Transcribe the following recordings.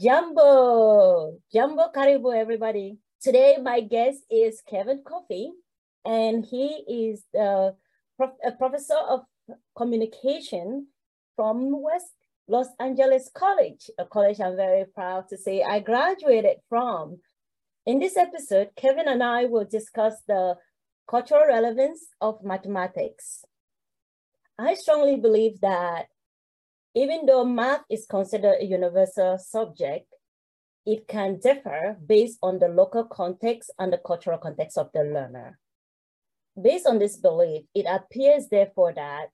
Jambo, Jumbo Karibu, everybody. Today, my guest is Kevin Coffee, and he is the prof a professor of communication from West Los Angeles College, a college I'm very proud to say I graduated from. In this episode, Kevin and I will discuss the cultural relevance of mathematics. I strongly believe that even though math is considered a universal subject, it can differ based on the local context and the cultural context of the learner. Based on this belief, it appears therefore that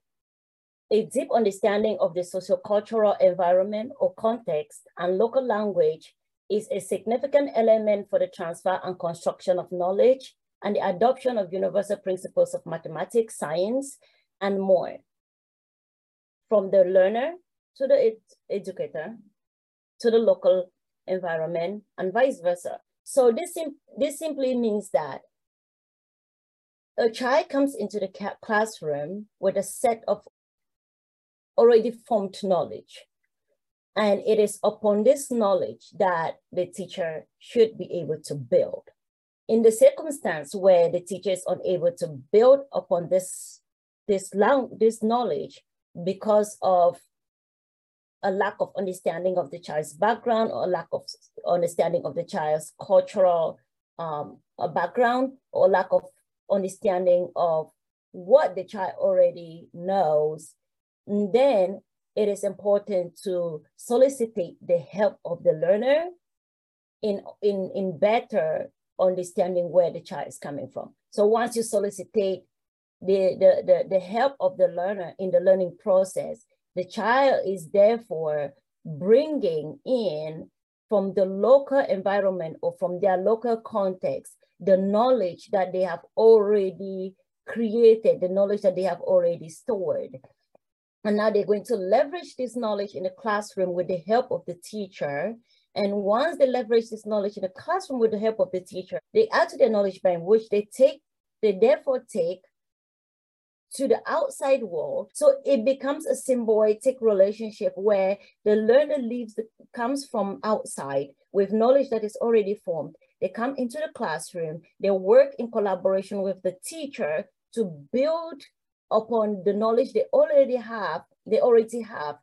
a deep understanding of the sociocultural environment or context and local language is a significant element for the transfer and construction of knowledge and the adoption of universal principles of mathematics, science, and more. From the learner to the ed educator, to the local environment, and vice versa. So this, sim this simply means that a child comes into the classroom with a set of already formed knowledge. And it is upon this knowledge that the teacher should be able to build. In the circumstance where the teacher is unable to build upon this, this, this knowledge because of a lack of understanding of the child's background or a lack of understanding of the child's cultural um, background or lack of understanding of what the child already knows, then it is important to solicit the help of the learner in, in, in better understanding where the child is coming from. So once you solicit the, the, the, the help of the learner in the learning process, the child is therefore bringing in from the local environment or from their local context, the knowledge that they have already created, the knowledge that they have already stored. And now they're going to leverage this knowledge in the classroom with the help of the teacher. And once they leverage this knowledge in the classroom with the help of the teacher, they add to their knowledge bank, which they take, they therefore take to the outside world. So it becomes a symbiotic relationship where the learner leaves the, comes from outside with knowledge that is already formed. They come into the classroom, they work in collaboration with the teacher to build upon the knowledge they already have, they already have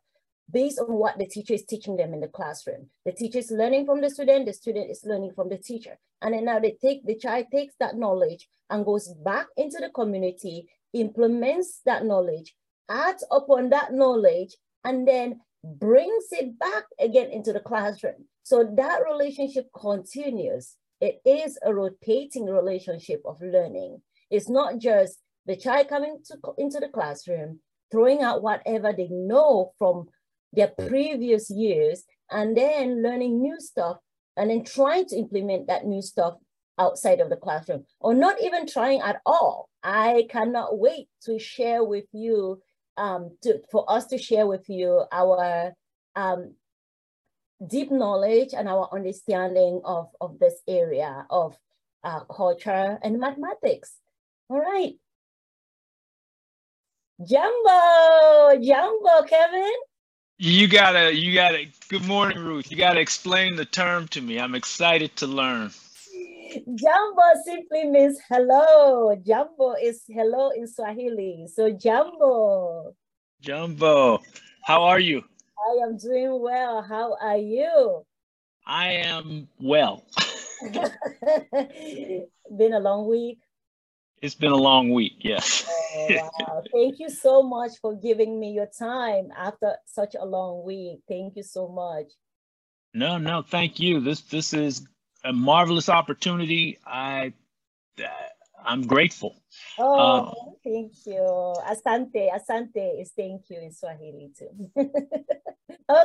based on what the teacher is teaching them in the classroom. The teacher is learning from the student, the student is learning from the teacher. And then now they take, the child takes that knowledge and goes back into the community implements that knowledge, acts upon that knowledge, and then brings it back again into the classroom. So that relationship continues. It is a rotating relationship of learning. It's not just the child coming to, into the classroom, throwing out whatever they know from their previous years, and then learning new stuff, and then trying to implement that new stuff outside of the classroom, or not even trying at all I cannot wait to share with you, um, to, for us to share with you our um, deep knowledge and our understanding of, of this area of uh, culture and mathematics. All right. Jambo, Jambo, Kevin. You gotta, you gotta, good morning, Ruth. You gotta explain the term to me. I'm excited to learn. Jambo simply means hello. Jambo is hello in Swahili. So Jambo. Jambo. How are you? I am doing well. How are you? I am well. been a long week. It's been a long week, yes. oh, wow. Thank you so much for giving me your time after such a long week. Thank you so much. No, no, thank you. This this is a marvelous opportunity. I I'm grateful. Oh, uh, thank you. Asante, asante is thank you in Swahili too.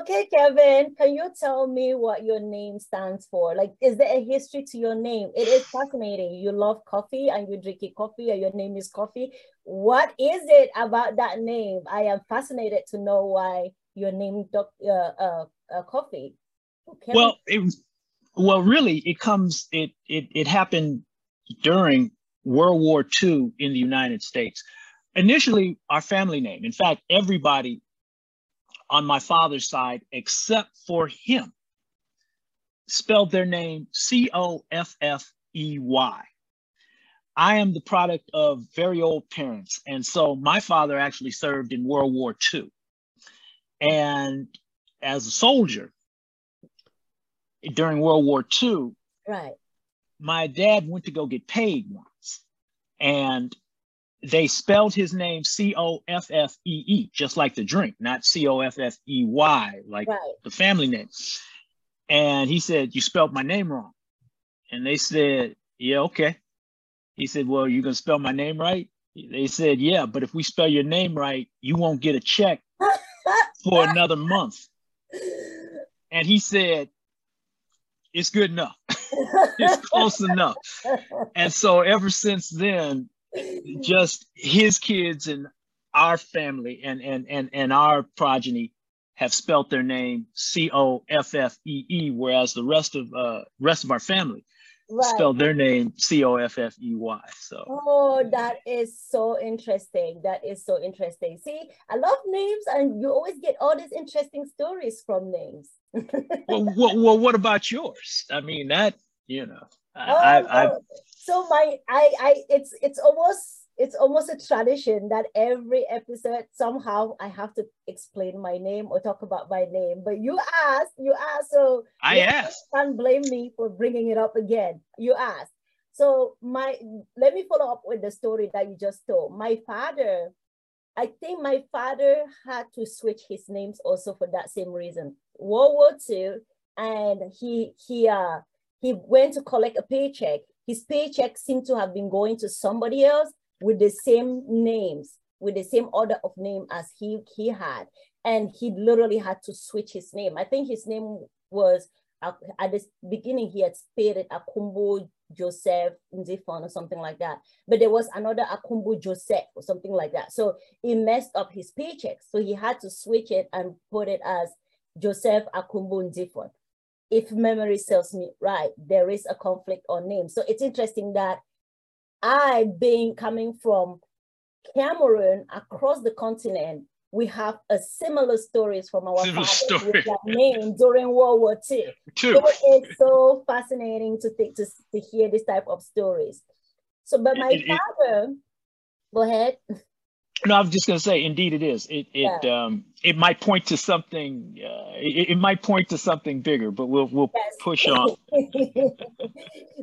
okay, Kevin, can you tell me what your name stands for? Like, is there a history to your name? It is fascinating. You love coffee and you drink coffee, and your name is coffee. What is it about that name? I am fascinated to know why your name uh, uh, uh, coffee. Kevin? Well, it was well, really, it comes. It it it happened during World War II in the United States. Initially, our family name. In fact, everybody on my father's side, except for him, spelled their name C O F F E Y. I am the product of very old parents. And so my father actually served in World War II. And as a soldier during World War II, right. my dad went to go get paid once. And they spelled his name C O F F E E, just like the drink, not C O F F E Y, like right. the family name. And he said, You spelled my name wrong. And they said, Yeah, okay. He said, Well, you're gonna spell my name right? They said, Yeah, but if we spell your name right, you won't get a check for another month. And he said, It's good enough. it's close enough. And so ever since then, just his kids and our family and and and and our progeny have spelt their name C O F F E E, whereas the rest of uh rest of our family right. spelled their name C O F F E Y. So oh, that is so interesting. That is so interesting. See, I love names, and you always get all these interesting stories from names. Well, well, well, what about yours? I mean, that you know, oh, I, I, I so my I I it's it's almost it's almost a tradition that every episode somehow I have to explain my name or talk about my name. But you asked, you asked, so I asked. Can't blame me for bringing it up again. You asked. So my let me follow up with the story that you just told. My father, I think my father had to switch his names also for that same reason. World War II, and he he uh he went to collect a paycheck. His paycheck seemed to have been going to somebody else with the same names, with the same order of name as he, he had. And he literally had to switch his name. I think his name was, at the beginning, he had spelled it Akumbo Joseph Nzifon or something like that. But there was another Akumbo Joseph or something like that. So it messed up his paycheck. So he had to switch it and put it as Joseph Akumbo Nzifon. If memory serves me right, there is a conflict on name. So it's interesting that I, being coming from Cameroon across the continent, we have a similar stories from our similar fathers with that name during World War II. True. So it's so fascinating to think to, to hear this type of stories. So, but my it, father, it, go ahead. No, I was just going to say, indeed, it is. It it yeah. um it might point to something. Uh, it, it might point to something bigger, but we'll we'll yes. push on.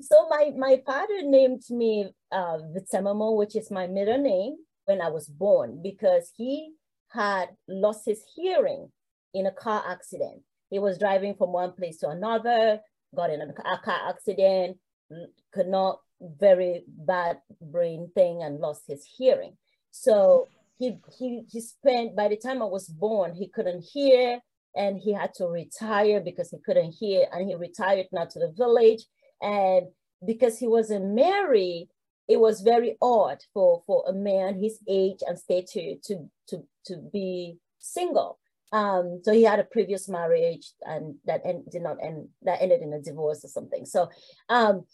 so my my father named me uh, Vitsemmo, which is my middle name, when I was born because he had lost his hearing in a car accident. He was driving from one place to another, got in a car accident, mm, could not very bad brain thing, and lost his hearing. So he, he, he spent, by the time I was born, he couldn't hear and he had to retire because he couldn't hear and he retired now to the village. And because he wasn't married, it was very odd for, for a man his age and stature to, to, to be single. Um, so he had a previous marriage and that end, did not end, that ended in a divorce or something. So um,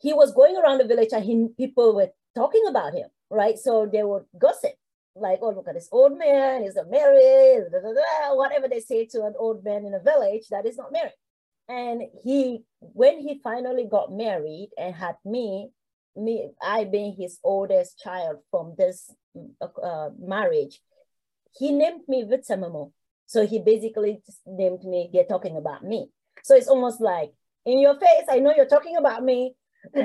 he was going around the village and he, people were talking about him right? So they would gossip, like, oh, look at this old man, he's not married, blah, blah, blah, whatever they say to an old man in a village that is not married. And he, when he finally got married and had me, me, I being his oldest child from this uh, marriage, he named me Vitsemmo. So he basically named me, they're talking about me. So it's almost like, in your face, I know you're talking about me, and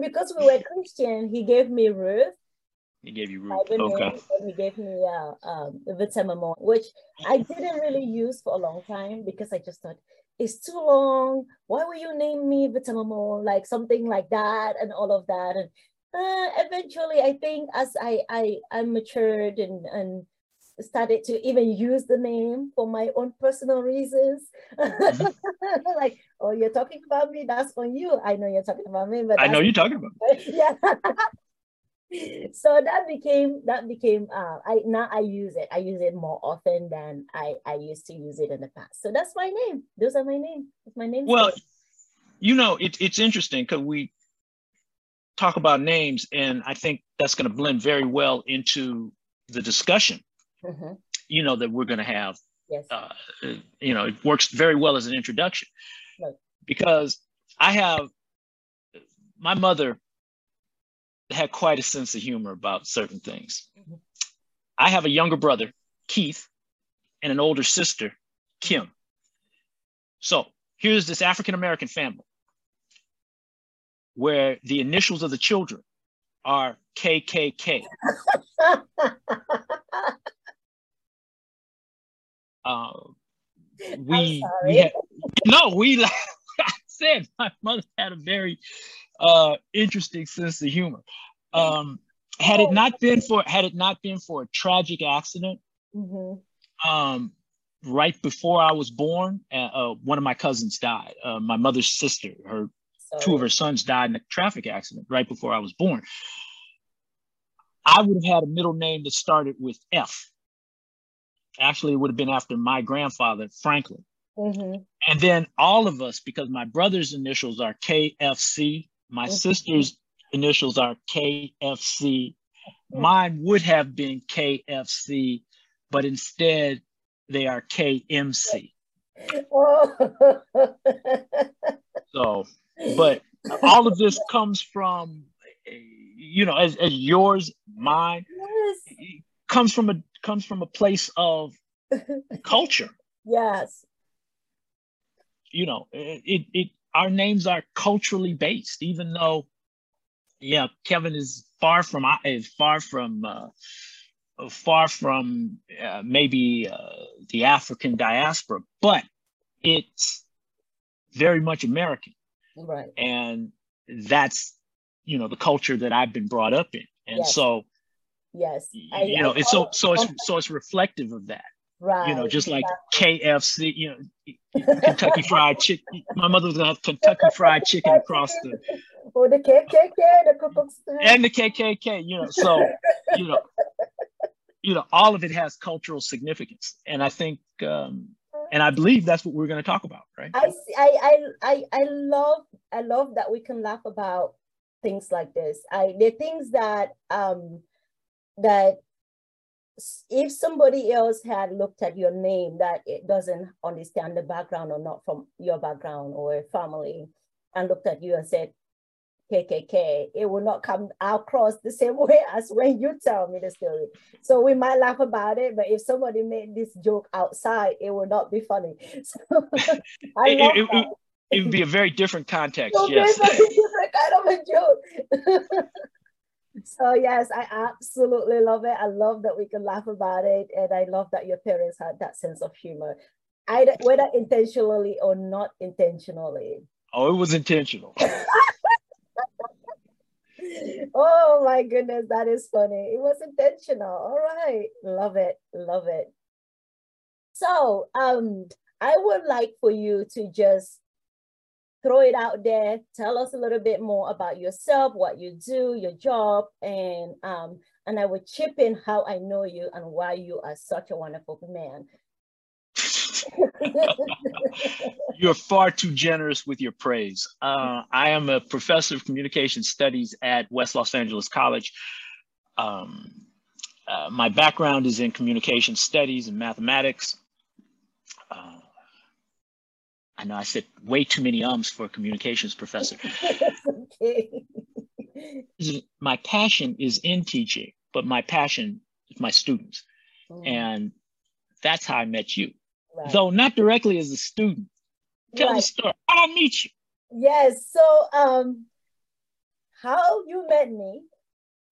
because we were Christian, he gave me Ruth. He gave you Ruth. Okay. He gave me uh, um, which I didn't really use for a long time because I just thought it's too long. Why will you name me Vitamamon? Like something like that and all of that. And uh, eventually, I think as I I I matured and and started to even use the name for my own personal reasons. Mm-hmm. like, oh, you're talking about me, that's on you. I know you're talking about me, but I know you're talking about me. yeah. So that became that became uh I now I use it. I use it more often than I I used to use it in the past. So that's my name. Those are my name. That's my name. Well, you know, it, it's interesting because we talk about names, and I think that's going to blend very well into the discussion mm-hmm. you know, that we're going to have Yes. Uh, you know, it works very well as an introduction right. because I have my mother had quite a sense of humor about certain things. Mm-hmm. I have a younger brother, Keith, and an older sister, Kim. So here's this African American family where the initials of the children are KKK. uh, we, we had, no, we, I said, my mother had a very uh, interesting sense of humor. Um, had it not been for had it not been for a tragic accident, mm-hmm. um, right before I was born, uh, uh, one of my cousins died. Uh, my mother's sister, her two of her sons died in a traffic accident right before I was born. I would have had a middle name that started with F. Actually, it would have been after my grandfather, Franklin. Mm-hmm. And then all of us, because my brother's initials are KFC, my mm-hmm. sister's initials are KFC. Mine would have been KFC, but instead they are KMC. so, but all of this comes from, you know, as, as yours, mine, yes. comes from a comes from a place of culture. Yes. You know, it, it our names are culturally based, even though yeah, Kevin is far from is far from uh, far from uh, maybe uh, the African diaspora, but it's very much American, right? And that's you know the culture that I've been brought up in, and yes. so yes, I, you know, I, it's so so it's so it's reflective of that. Right. You know, just like KFC, you know, Kentucky Fried Chicken. My mother was gonna have Kentucky Fried Chicken across the. Or the KKK, the Ku Klux And the KKK, you know, so you know, you know, all of it has cultural significance, and I think, um, and I believe that's what we're going to talk about, right? I, I, I, I love, I love that we can laugh about things like this. I, the things that, um, that if somebody else had looked at your name that it doesn't understand the background or not from your background or family and looked at you and said KKK, it will not come across the same way as when you tell me the story. So we might laugh about it, but if somebody made this joke outside, it will not be funny. So it, it, it, would be a very different context. yes. different kind of a joke. So yes, I absolutely love it. I love that we can laugh about it, and I love that your parents had that sense of humor, either whether intentionally or not intentionally. Oh, it was intentional. oh my goodness, that is funny. It was intentional. All right, love it, love it. So, um, I would like for you to just throw it out there. Tell us a little bit more about yourself, what you do, your job, and um, and I will chip in how I know you and why you are such a wonderful man. You're far too generous with your praise. Uh, I am a professor of communication studies at West Los Angeles College. Um, uh, my background is in communication studies and mathematics. Uh, I know I said way too many ums for a communications professor. okay. my passion is in teaching, but my passion is my students. Mm. And that's how I met you. Right. Though not directly as a student. Tell right. the story. How I meet you. Yes. So um how you met me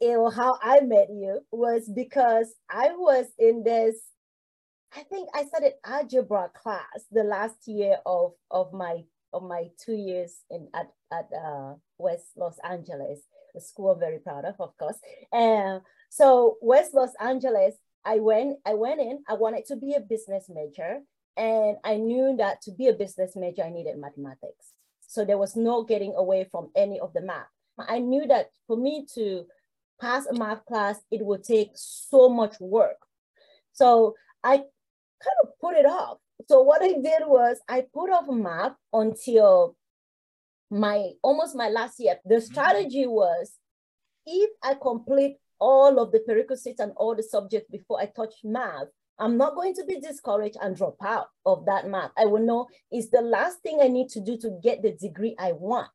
or how I met you was because I was in this I think I started algebra class the last year of, of my of my two years in at, at uh, West Los Angeles, a school I'm very proud of, of course. And so West Los Angeles, I went, I went in, I wanted to be a business major. And I knew that to be a business major, I needed mathematics. So there was no getting away from any of the math. I knew that for me to pass a math class, it would take so much work. So I kind of put it off. So what I did was I put off math until my almost my last year. The mm-hmm. strategy was if I complete all of the prerequisites and all the subjects before I touch math, I'm not going to be discouraged and drop out of that math. I will know it's the last thing I need to do to get the degree I want.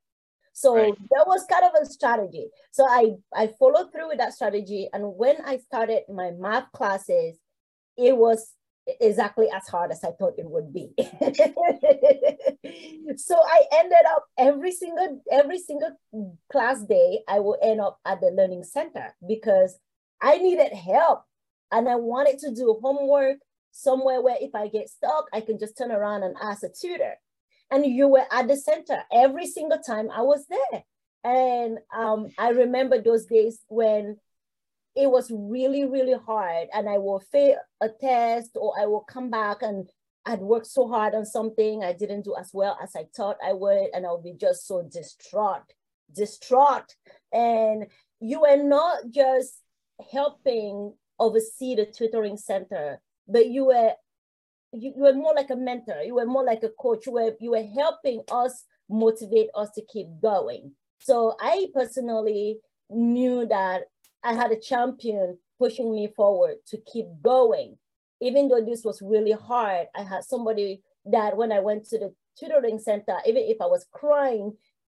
So right. that was kind of a strategy. So I, I followed through with that strategy. And when I started my math classes, it was exactly as hard as I thought it would be. so I ended up every single every single class day I will end up at the learning center because I needed help and I wanted to do homework somewhere where if I get stuck I can just turn around and ask a tutor. And you were at the center every single time I was there. And um, I remember those days when it was really, really hard. And I will fail a test or I will come back and I'd worked so hard on something I didn't do as well as I thought I would. And I'll be just so distraught, distraught. And you were not just helping oversee the tutoring center, but you were you, you were more like a mentor, you were more like a coach, you were, you were helping us motivate us to keep going. So I personally knew that I had a champion pushing me forward to keep going. Even though this was really hard, I had somebody that when I went to the tutoring center, even if I was crying,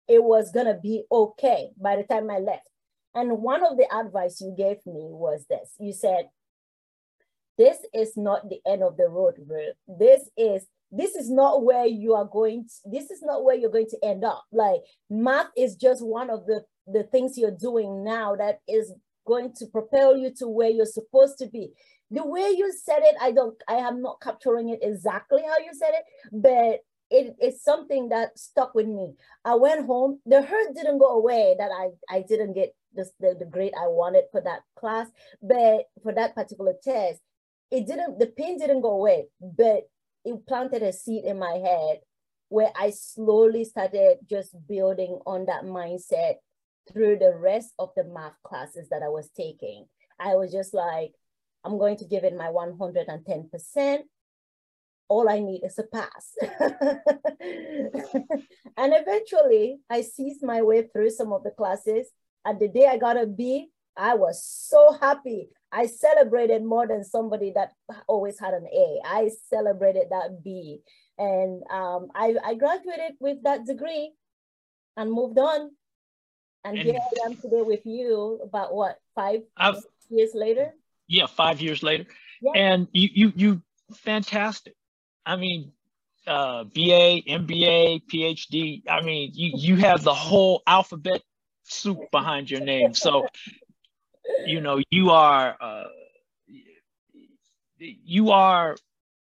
it was gonna be okay by the time I left. And one of the advice you gave me was this. You said, this is not the end of the road, bro. This is this is not where you are going to, this is not where you're going to end up like math is just one of the the things you're doing now that is going to propel you to where you're supposed to be. The way you said it, I don't, I am not capturing it exactly how you said it, but it is something that stuck with me. I went home, the hurt didn't go away that I, I didn't get the, the, the grade I wanted for that class, but for that particular test, it didn't, the pain didn't go away, but it planted a seed in my head where I slowly started just building on that mindset through the rest of the math classes that I was taking. I was just like, I'm going to give it my 110%. All I need is a pass. and eventually, I seized my way through some of the classes. And the day I got a B, I was so happy. I celebrated more than somebody that always had an A. I celebrated that B. And um, I, I graduated with that degree and moved on and, and here I am today with you about what, 5 I've, years later? Yeah, five years later. Yeah. And you, you, you, fantastic. I mean, uh, BA, MBA, PhD. I mean, you, you have the whole alphabet soup behind your name. So, you know, you are, uh, you are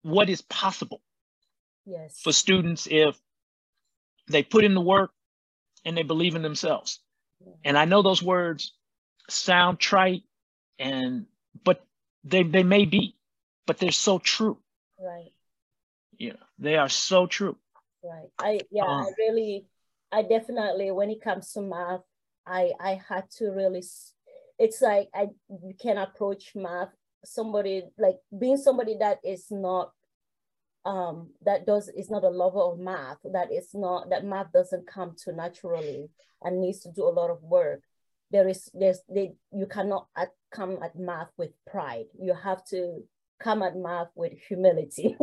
what is possible yes. for students if they put in the work and they believe in themselves. And I know those words sound trite and but they they may be, but they're so true. Right. Yeah, they are so true. Right. I yeah, um, I really I definitely when it comes to math, I I had to really it's like I you can approach math somebody like being somebody that is not um, that does is not a lover of math, that is not that math doesn't come to naturally and needs to do a lot of work. There is there's they you cannot at, come at math with pride. You have to come at math with humility.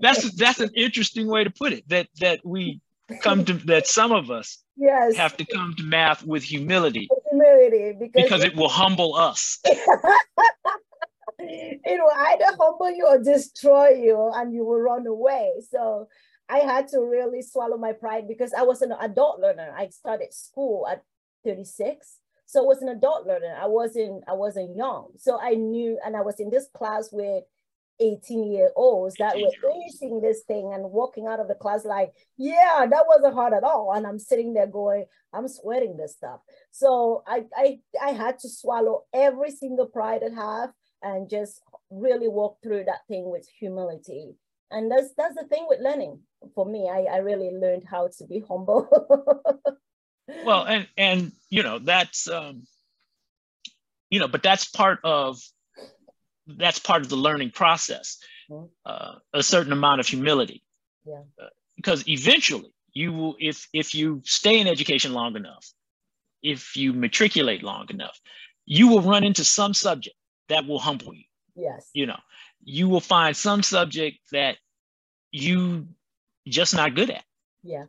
that's that's an interesting way to put it. That that we come to that some of us yes have to come to math with humility. With humility because, because it will humble us. it will either humble you or destroy you and you will run away. So I had to really swallow my pride because I was an adult learner. I started school at 36. So I was an adult learner. I wasn't, I wasn't young. So I knew, and I was in this class with 18 year olds that were facing this thing and walking out of the class like, yeah, that wasn't hard at all. And I'm sitting there going, I'm sweating this stuff. So I I I had to swallow every single pride I have and just really walk through that thing with humility. And that's that's the thing with learning. For me, I, I really learned how to be humble. well, and and you know that's um, you know, but that's part of that's part of the learning process. Mm-hmm. Uh, a certain amount of humility. Yeah. Uh, because eventually you will, if if you stay in education long enough, if you matriculate long enough, you will run into some subject that will humble you. Yes. You know, you will find some subject that you just not good at. Yeah.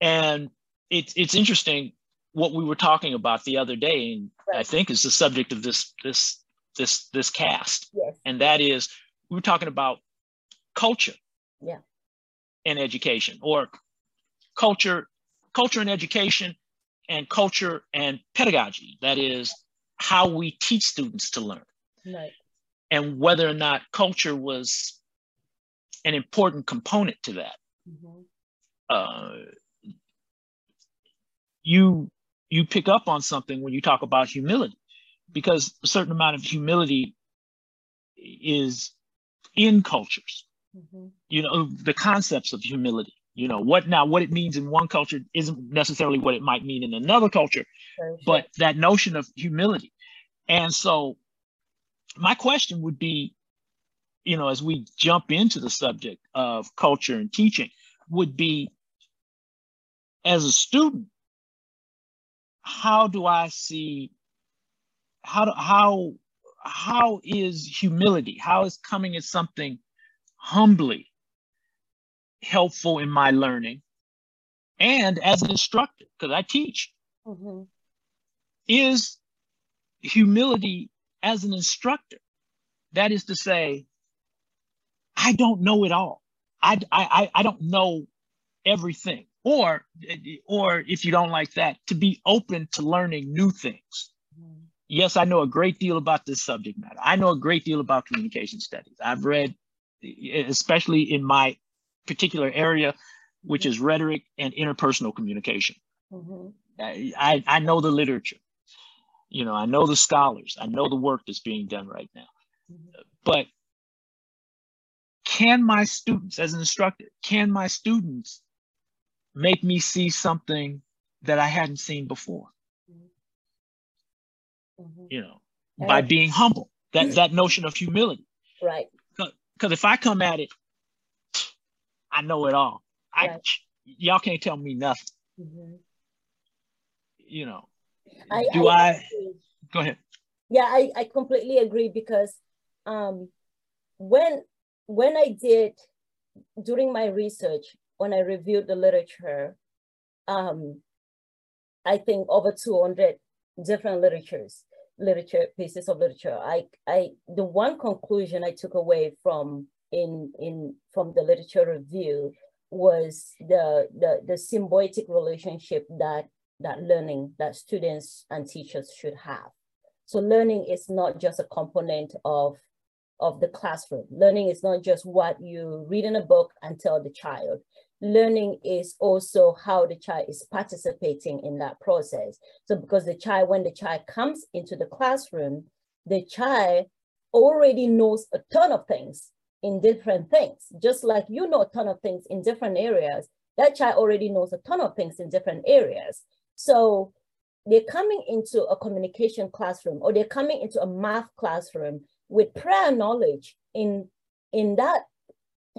And it's it's interesting what we were talking about the other day, and right. I think is the subject of this this this this cast. Yes. And that is we were talking about culture. Yeah. And education or culture, culture and education and culture and pedagogy. That is how we teach students to learn. Right. And whether or not culture was an important component to that. Mm-hmm. Uh, you you pick up on something when you talk about humility because a certain amount of humility is in cultures mm-hmm. you know the concepts of humility you know what now what it means in one culture isn't necessarily what it might mean in another culture but that notion of humility. And so my question would be you know as we jump into the subject of culture and teaching would be as a student how do i see how do, how how is humility how is coming at something humbly helpful in my learning and as an instructor because i teach mm-hmm. is humility as an instructor. That is to say i don't know it all. I i i don't know everything. Or or if you don't like that to be open to learning new things. Mm-hmm. yes i know a great deal about this subject matter. I know a great deal about communication studies. I've read especially in my particular area, which is rhetoric and interpersonal communication. Mm-hmm. I, I know the literature. You know, I know the scholars. I know the work that's being done right now. Mm-hmm. But can my students, as an instructor, can my students make me see something that I hadn't seen before? Mm-hmm. You know, by being humble. That that notion of humility. Right. Because if I come at it, I know it all. Right. I y'all can't tell me nothing. Mm-hmm. You know. I, do I, I go ahead. Yeah, I, I completely agree because um when when I did during my research, when I reviewed the literature, um, I think over 200 different literatures literature pieces of literature i i the one conclusion i took away from in in from the literature review was the the the symbiotic relationship that that learning that students and teachers should have. So learning is not just a component of of the classroom. Learning is not just what you read in a book and tell the child. Learning is also how the child is participating in that process. So because the child, when the child comes into the classroom, the child already knows a ton of things in different things. Just like you know a ton of things in different areas, that child already knows a ton of things in different areas. So they're coming into a communication classroom or they're coming into a math classroom with prior knowledge in, in that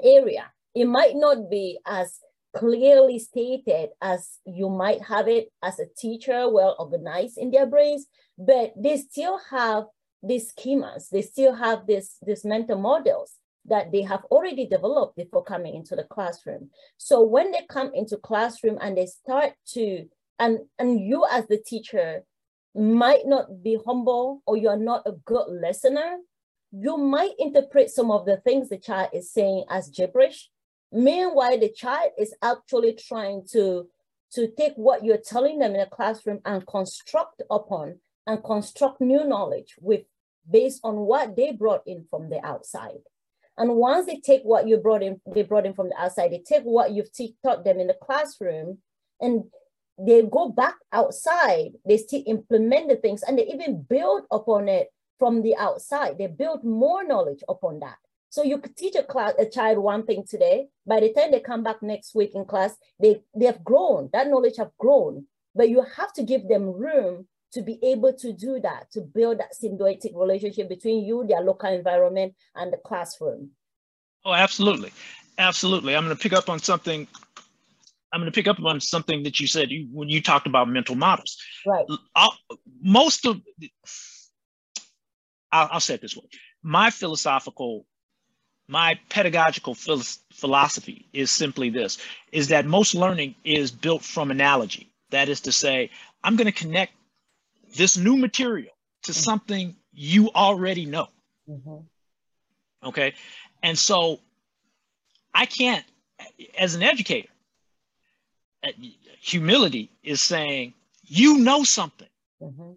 area it might not be as clearly stated as you might have it as a teacher, well organized in their brains, but they still have these schemas, they still have this, these mental models that they have already developed before coming into the classroom. So when they come into classroom and they start to, and, and you as the teacher might not be humble or you're not a good listener, you might interpret some of the things the child is saying as gibberish Meanwhile, the child is actually trying to, to take what you're telling them in a classroom and construct upon and construct new knowledge with based on what they brought in from the outside. And once they take what you brought in, they brought in from the outside, they take what you've taught them in the classroom and they go back outside, they still implement the things and they even build upon it from the outside. They build more knowledge upon that. So you could teach a class, a child one thing today. By the time they come back next week in class, they, they have grown, that knowledge have grown. But you have to give them room to be able to do that, to build that symbiotic relationship between you, their local environment, and the classroom. Oh, absolutely. Absolutely. I'm going to pick up on something. I'm going to pick up on something that you said when you talked about mental models. Right. I'll, uh, most of, I'll, I'll say it this way my philosophical my pedagogical philosophy is simply this is that most learning is built from analogy that is to say i'm going to connect this new material to mm-hmm. something you already know mm-hmm. okay and so i can't as an educator uh, humility is saying you know something mm-hmm.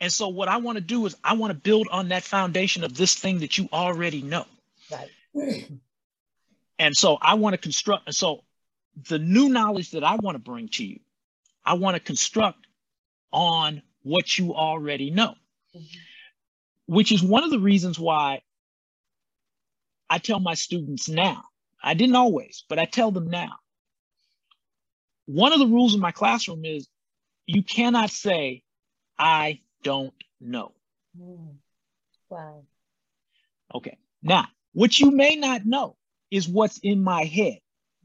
and so what i want to do is i want to build on that foundation of this thing that you already know Right. and so I want to construct. And so the new knowledge that I want to bring to you, I want to construct on what you already know, mm-hmm. which is one of the reasons why I tell my students now. I didn't always, but I tell them now. One of the rules in my classroom is you cannot say, I don't know. Mm. Wow. Okay. Now, what you may not know is what's in my head.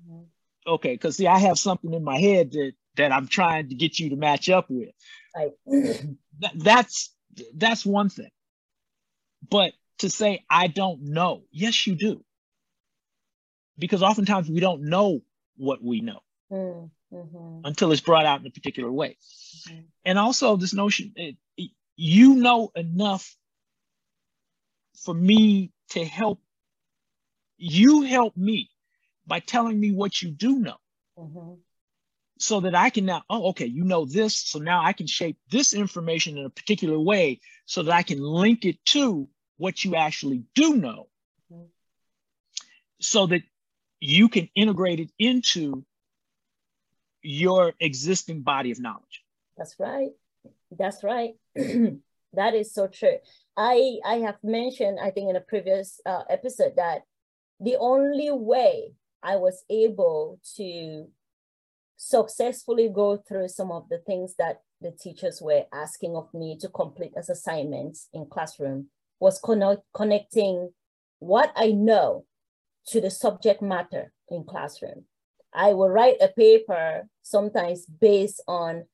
Mm-hmm. Okay, because see, I have something in my head that that I'm trying to get you to match up with. Right. that's that's one thing. But to say I don't know, yes, you do. Because oftentimes we don't know what we know mm-hmm. until it's brought out in a particular way. Mm-hmm. And also this notion, it, it, you know enough for me to help you help me by telling me what you do know. Mm-hmm. So that I can now, oh, okay, you know this. So now I can shape this information in a particular way so that I can link it to what you actually do know mm-hmm. so that you can integrate it into your existing body of knowledge. That's right. That's right. that is so true. I I have mentioned I think in a previous uh, episode that the only way I was able to successfully go through some of the things that the teachers were asking of me to complete as assignments in classroom was connect, connecting what I know to the subject matter in classroom. I will write a paper sometimes based on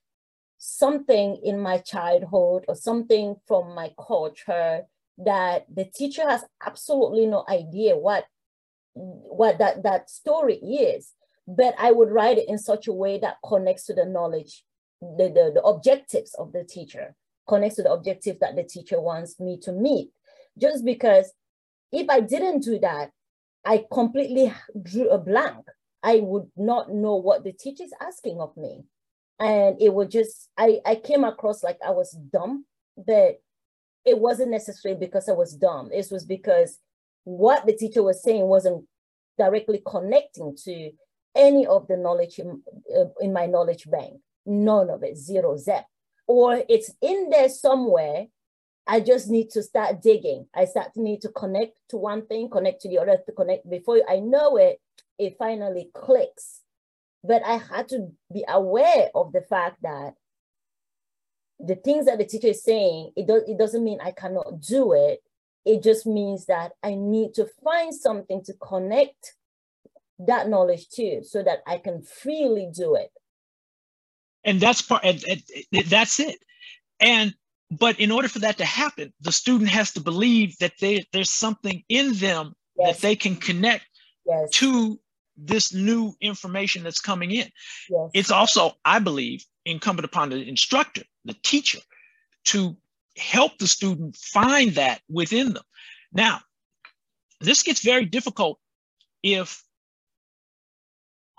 something in my childhood or something from my culture that the teacher has absolutely no idea what what that, that story is, but I would write it in such a way that connects to the knowledge, the, the, the objectives of the teacher, connects to the objective that the teacher wants me to meet. Just because if I didn't do that, I completely drew a blank. I would not know what the teacher is asking of me. And it would just, I, I came across like I was dumb, but it wasn't necessarily because I was dumb. It was because what the teacher was saying wasn't directly connecting to any of the knowledge in, uh, in my knowledge bank. None of it, zero, zip. Or it's in there somewhere. I just need to start digging. I start to need to connect to one thing, connect to the other, to connect. Before I know it, it finally clicks. But I had to be aware of the fact that the things that the teacher is saying, it, do, it doesn't mean I cannot do it it just means that I need to find something to connect that knowledge to so that I can freely do it. And that's part, and, and, that's it. And but in order for that to happen, the student has to believe that they, there's something in them yes. that they can connect yes. to this new information that's coming in. Yes. It's also, I believe, incumbent upon the instructor, the teacher, to help the student find that within them. Now, this gets very difficult if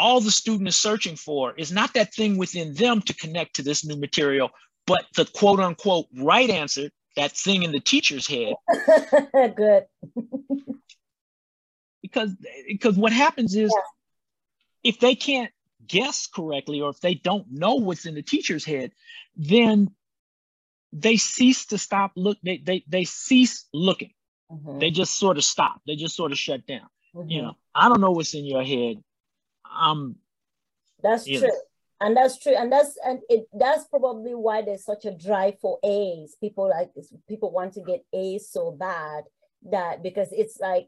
all the student is searching for is not that thing within them to connect to this new material, but the quote unquote right answer, that thing in the teacher's head. Good. because because what happens is yeah. if they can't guess correctly or if they don't know what's in the teacher's head, then they cease to stop look they they, they cease looking mm-hmm. they just sort of stop they just sort of shut down mm-hmm. you know i don't know what's in your head i'm that's true know. and that's true and that's and it that's probably why there's such a drive for a's people like people want to get a's so bad that because it's like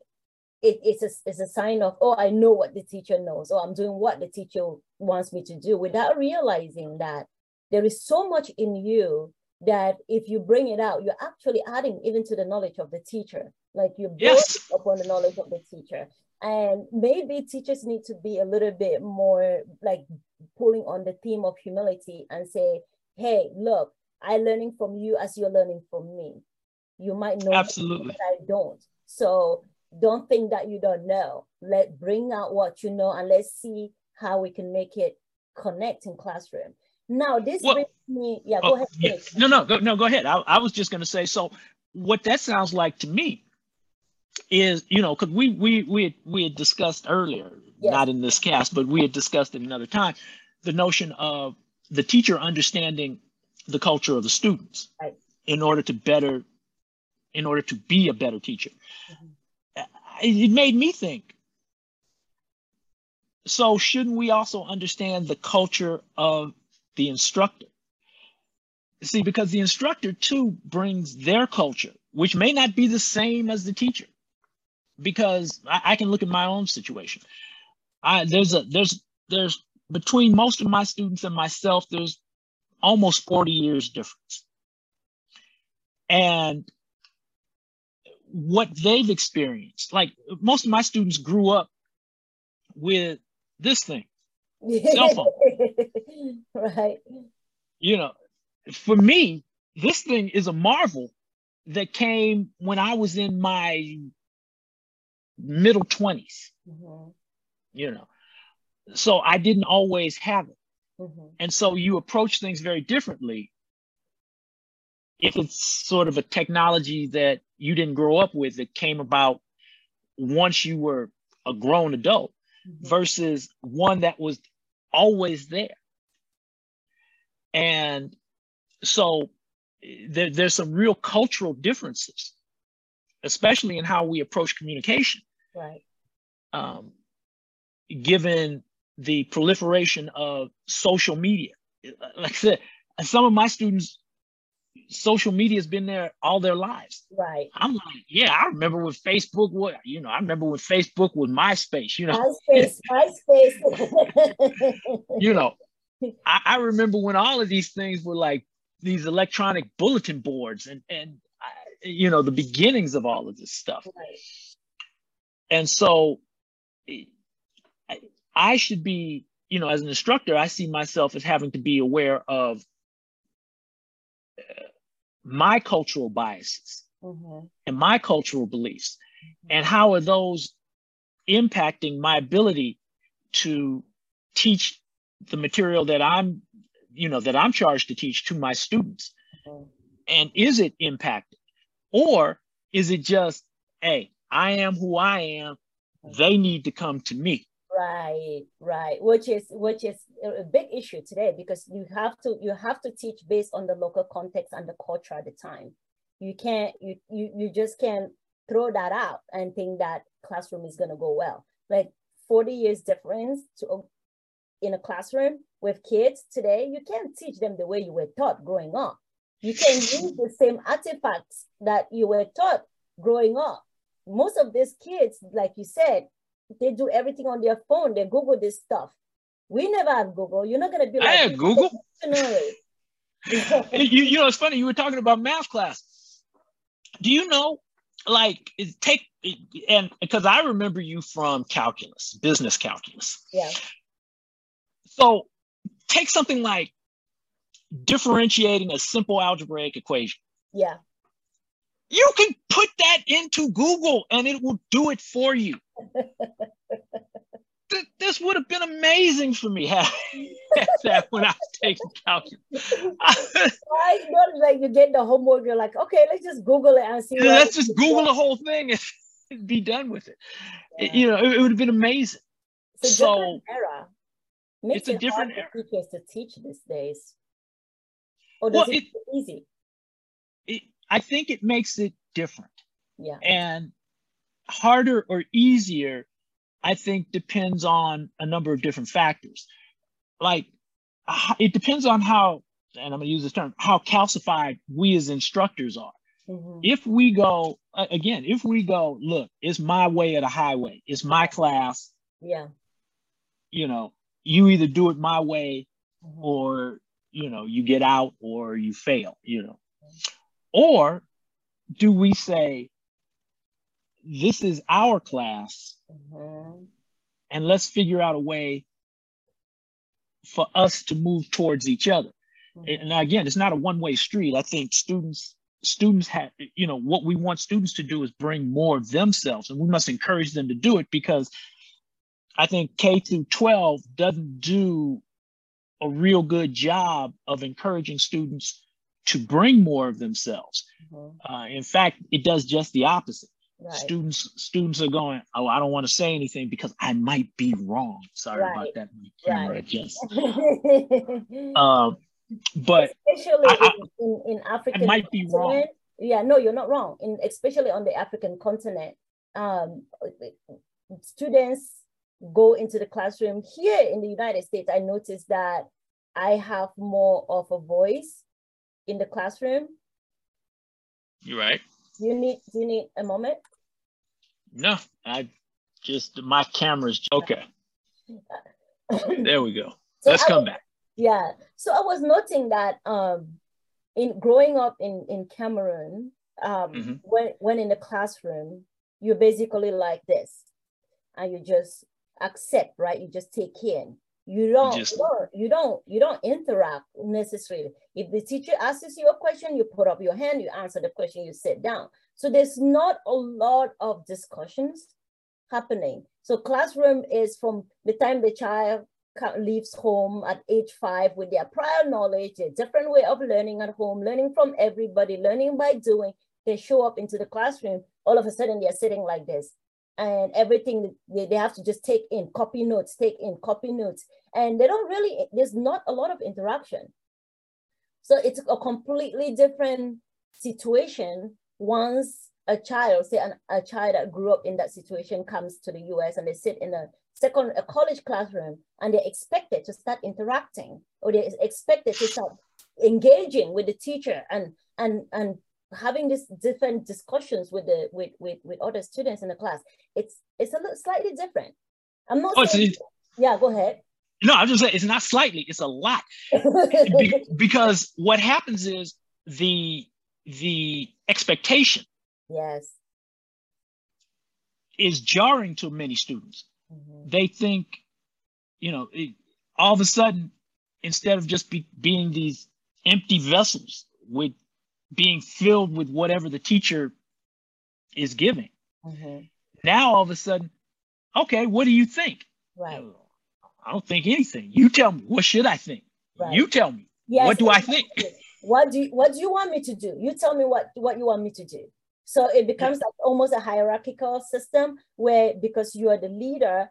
it, it's a it's a sign of oh i know what the teacher knows or i'm doing what the teacher wants me to do without realizing that there is so much in you that if you bring it out, you're actually adding even to the knowledge of the teacher. Like you build yes. upon the knowledge of the teacher. And maybe teachers need to be a little bit more like pulling on the theme of humility and say, hey, look, I learning from you as you're learning from me. You might know absolutely I don't. So don't think that you don't know. Let bring out what you know and let's see how we can make it connect in classroom. Now this well, brings me, yeah, oh, go ahead. Yeah. No, no, go, no, go ahead. I, I was just going to say, so what that sounds like to me is, you know, because we we we had, we had discussed earlier, yes. not in this cast, but we had discussed it another time, the notion of the teacher understanding the culture of the students right. in order to better, in order to be a better teacher. Mm-hmm. It made me think. So shouldn't we also understand the culture of the instructor. See, because the instructor too brings their culture, which may not be the same as the teacher. Because I, I can look at my own situation. I there's a there's there's between most of my students and myself, there's almost 40 years difference. And what they've experienced, like most of my students grew up with this thing cell phone. right. You know, for me, this thing is a marvel that came when I was in my middle 20s. Mm-hmm. You know, so I didn't always have it. Mm-hmm. And so you approach things very differently if it's sort of a technology that you didn't grow up with that came about once you were a grown adult mm-hmm. versus one that was always there. And so there, there's some real cultural differences, especially in how we approach communication. Right. Um, given the proliferation of social media. Like I said, some of my students social media has been there all their lives. Right. I'm like, yeah, I remember when Facebook was, you know, I remember when Facebook was MySpace, you know. MySpace, MySpace. you know, I, I, remember when all of these things were like these electronic bulletin boards and, and you know, the beginnings of all of this stuff. Right. And so I, I should be, you know, as an instructor, I see myself as having to be aware of my cultural biases mm-hmm. and my cultural beliefs mm-hmm. and how are those impacting my ability to teach the material that i'm you know that i'm charged to teach to my students mm-hmm. and is it impacted or is it just hey i am who i am they need to come to me Right, right. Which is which is a big issue today because you have to you have to teach based on the local context and the culture at the time. You can't you you you just can't throw that out and think that classroom is gonna go well. Like 40 years difference to in a classroom with kids today, you can't teach them the way you were taught growing up. You can use the same artifacts that you were taught growing up. Most of these kids, like you said, they do everything on their phone. They Google this stuff. We never have Google. You're not gonna be like I had Google. you, you know, it's funny. You were talking about math class. Do you know, like, take and because I remember you from calculus, business calculus. Yeah. So take something like differentiating a simple algebraic equation. Yeah. You can put that into Google and it will do it for you. this would have been amazing for me had that when I was taking calculus. I know, like you get the homework, you're like, okay, let's just Google it and see. Yeah, let's just Google the whole thing and be done with it. Yeah. It, you know, it, it, would have been amazing. It's a so, era. Makes it's a different era. teachers to teach these days. Or does well, it, it easy? It, I think it makes it different. Yeah. And harder or easier, I think depends on a number of different factors. Like it depends on how, and I'm going to use this term, how calcified we as instructors are. Mm-hmm. If we go, again, if we go, look, it's my way or the highway, it's my class. Yeah. You know, you either do it my way mm-hmm. or, you know, you get out or you fail, you know. Or do we say, this is our class, mm-hmm. and let's figure out a way for us to move towards each other? Mm-hmm. And again, it's not a one-way street. I think students students have you know what we want students to do is bring more of themselves and we must encourage them to do it because i think k through 12 doesn't do a real good job of encouraging students to bring more of themselves. Mm-hmm. Uh, in fact, it does just the opposite. Right. Students students are going, oh, I don't want to say anything because I might be wrong. Sorry right. about that camera right. just. um, but especially I, in, in, in African, I might be wrong. Yeah, no, you're not wrong. In especially on the African continent, um, students go into the classroom here in the United States. I noticed that I have more of a voice in the classroom. You're right. Do you need do you need a moment? No, I just my camera's okay. there we go. So Let's I, come back. Yeah. So I was noting that um in growing up in in Cameroon, um mm-hmm. when when in the classroom, you're basically like this and you just accept, right? You just take in you don't, just, you don't you don't you don't interact necessarily. If the teacher asks you a question you put up your hand you answer the question you sit down. So there's not a lot of discussions happening. So classroom is from the time the child leaves home at age five with their prior knowledge a different way of learning at home learning from everybody learning by doing they show up into the classroom all of a sudden they're sitting like this and everything they, they have to just take in copy notes take in copy notes. And they don't really there's not a lot of interaction. So it's a completely different situation once a child say an, a child that grew up in that situation comes to the us and they sit in a second a college classroom and they're expected to start interacting or they're expected to start engaging with the teacher and and and having these different discussions with the with, with with other students in the class it's it's a little slightly different. I'm not oh, saying, yeah go ahead. No i'm just saying it's not slightly it's a lot. Be- because what happens is the the expectation yes. is jarring to many students. Mm-hmm. they think you know it, all of a sudden instead of just be, being these empty vessels with being filled with whatever the teacher is giving. Mm-hmm. Now all of a sudden, okay, what do you think? Right. I don't think anything. You tell me. What should I think? Right. You tell me. Yes, what do exactly. I think? What do you, what do you want me to do? You tell me what what you want me to do. So it becomes yeah. like almost a hierarchical system where because you are the leader,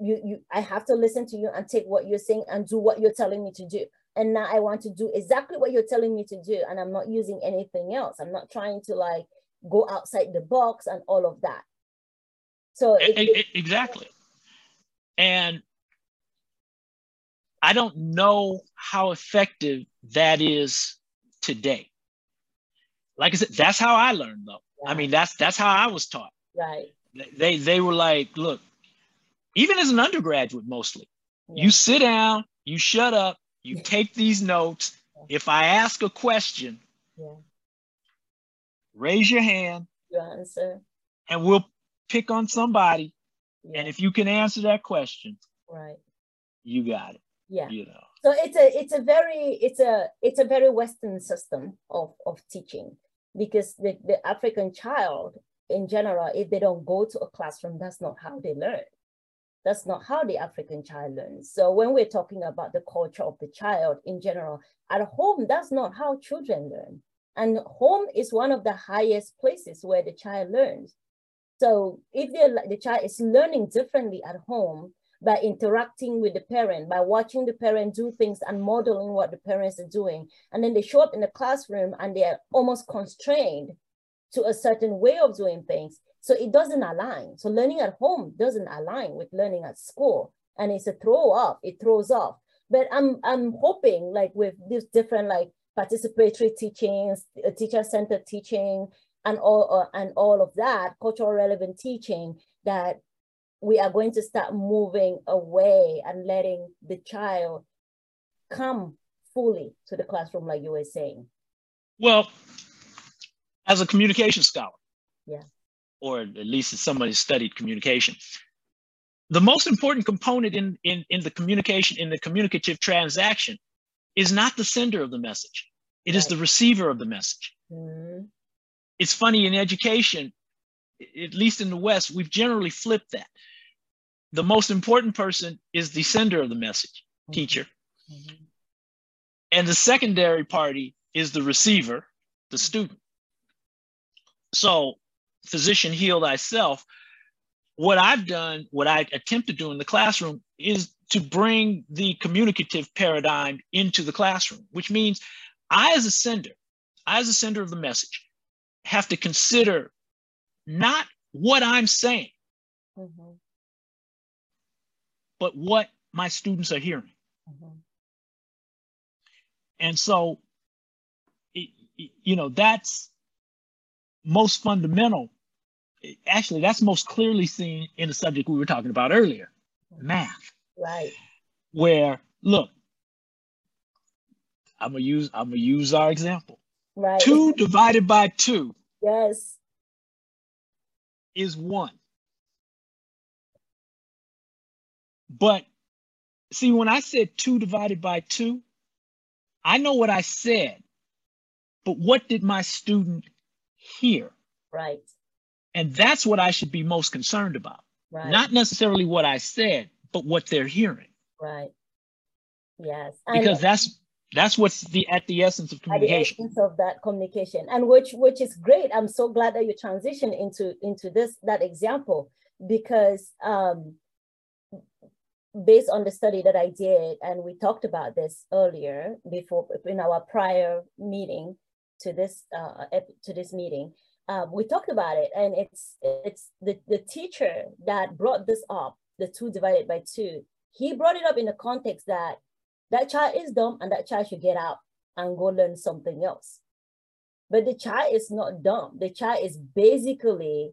you you I have to listen to you and take what you're saying and do what you're telling me to do and now I want to do exactly what you're telling me to do, and I'm not using anything else. I'm not trying to like go outside the box and all of that. So it, it, exactly, and I don't know how effective that is today. Like I said, that's how I learned though. I mean, that's that's how I was taught. Right. They they were like, look, even as an undergraduate, mostly, yeah. you sit down, you shut up, you take these notes. If I ask a question, yeah. raise your hand. And we'll pick on somebody. Yeah. And if you can answer that question, right, you got it. Yeah. You know. So it's a it's a very it's a it's a very Western system of of teaching because the, the African child in general, if they don't go to a classroom, that's not how they learn. That's not how the African child learns. So when we're talking about the culture of the child in general, at home, that's not how children learn. And home is one of the highest places where the child learns. So if the child is learning differently at home by interacting with the parent, by watching the parent do things and modeling what the parents are doing, and then they show up in the classroom and they're almost constrained to a certain way of doing things, so it doesn't align. So learning at home doesn't align with learning at school. And it's a throw off, it throws off. But I'm I'm hoping like with these different like participatory teachings, uh, teacher-centered teaching, and all uh, and all of that, cultural relevant teaching, that we are going to start moving away and letting the child come fully to the classroom, like you were saying. Well, as a communication scholar, yeah, or at least as somebody studied communication, the most important component in, in, in the communication, in the communicative transaction, is not the sender of the message. It is the receiver of the message. Mm-hmm. It's funny in education, at least in the West, we've generally flipped that. The most important person is the sender of the message, mm-hmm. teacher. Mm-hmm. And the secondary party is the receiver, the student. So, physician, heal thyself what I've done, what I attempt to do in the classroom is to bring the communicative paradigm into the classroom, which means I, as a sender, I, as a sender of the message, have to consider not what I'm saying, mm-hmm. but what my students are hearing. Mm-hmm. And so, you know, that's most fundamental actually that's most clearly seen in the subject we were talking about earlier math. Right. Where look i'm gonna use i'm gonna use our example. Right. Two divided by two yes. is one. But see when i said two divided by two i know what i said but what did my student hear right and that's what I should be most concerned about. Right. Not necessarily what I said, but what they're hearing. Right. Yes. Because that's that's what's the at the essence of communication. At the essence of that communication. And which which is great. I'm so glad that you transitioned into into this that example because um based on the study that I did, and we talked about this earlier before in our prior meeting to this uh, to this meeting. Um, we talked about it and it's it's the, the teacher that brought this up the two divided by two he brought it up in the context that that child is dumb and that child should get out and go learn something else. But the child is not dumb. The child is basically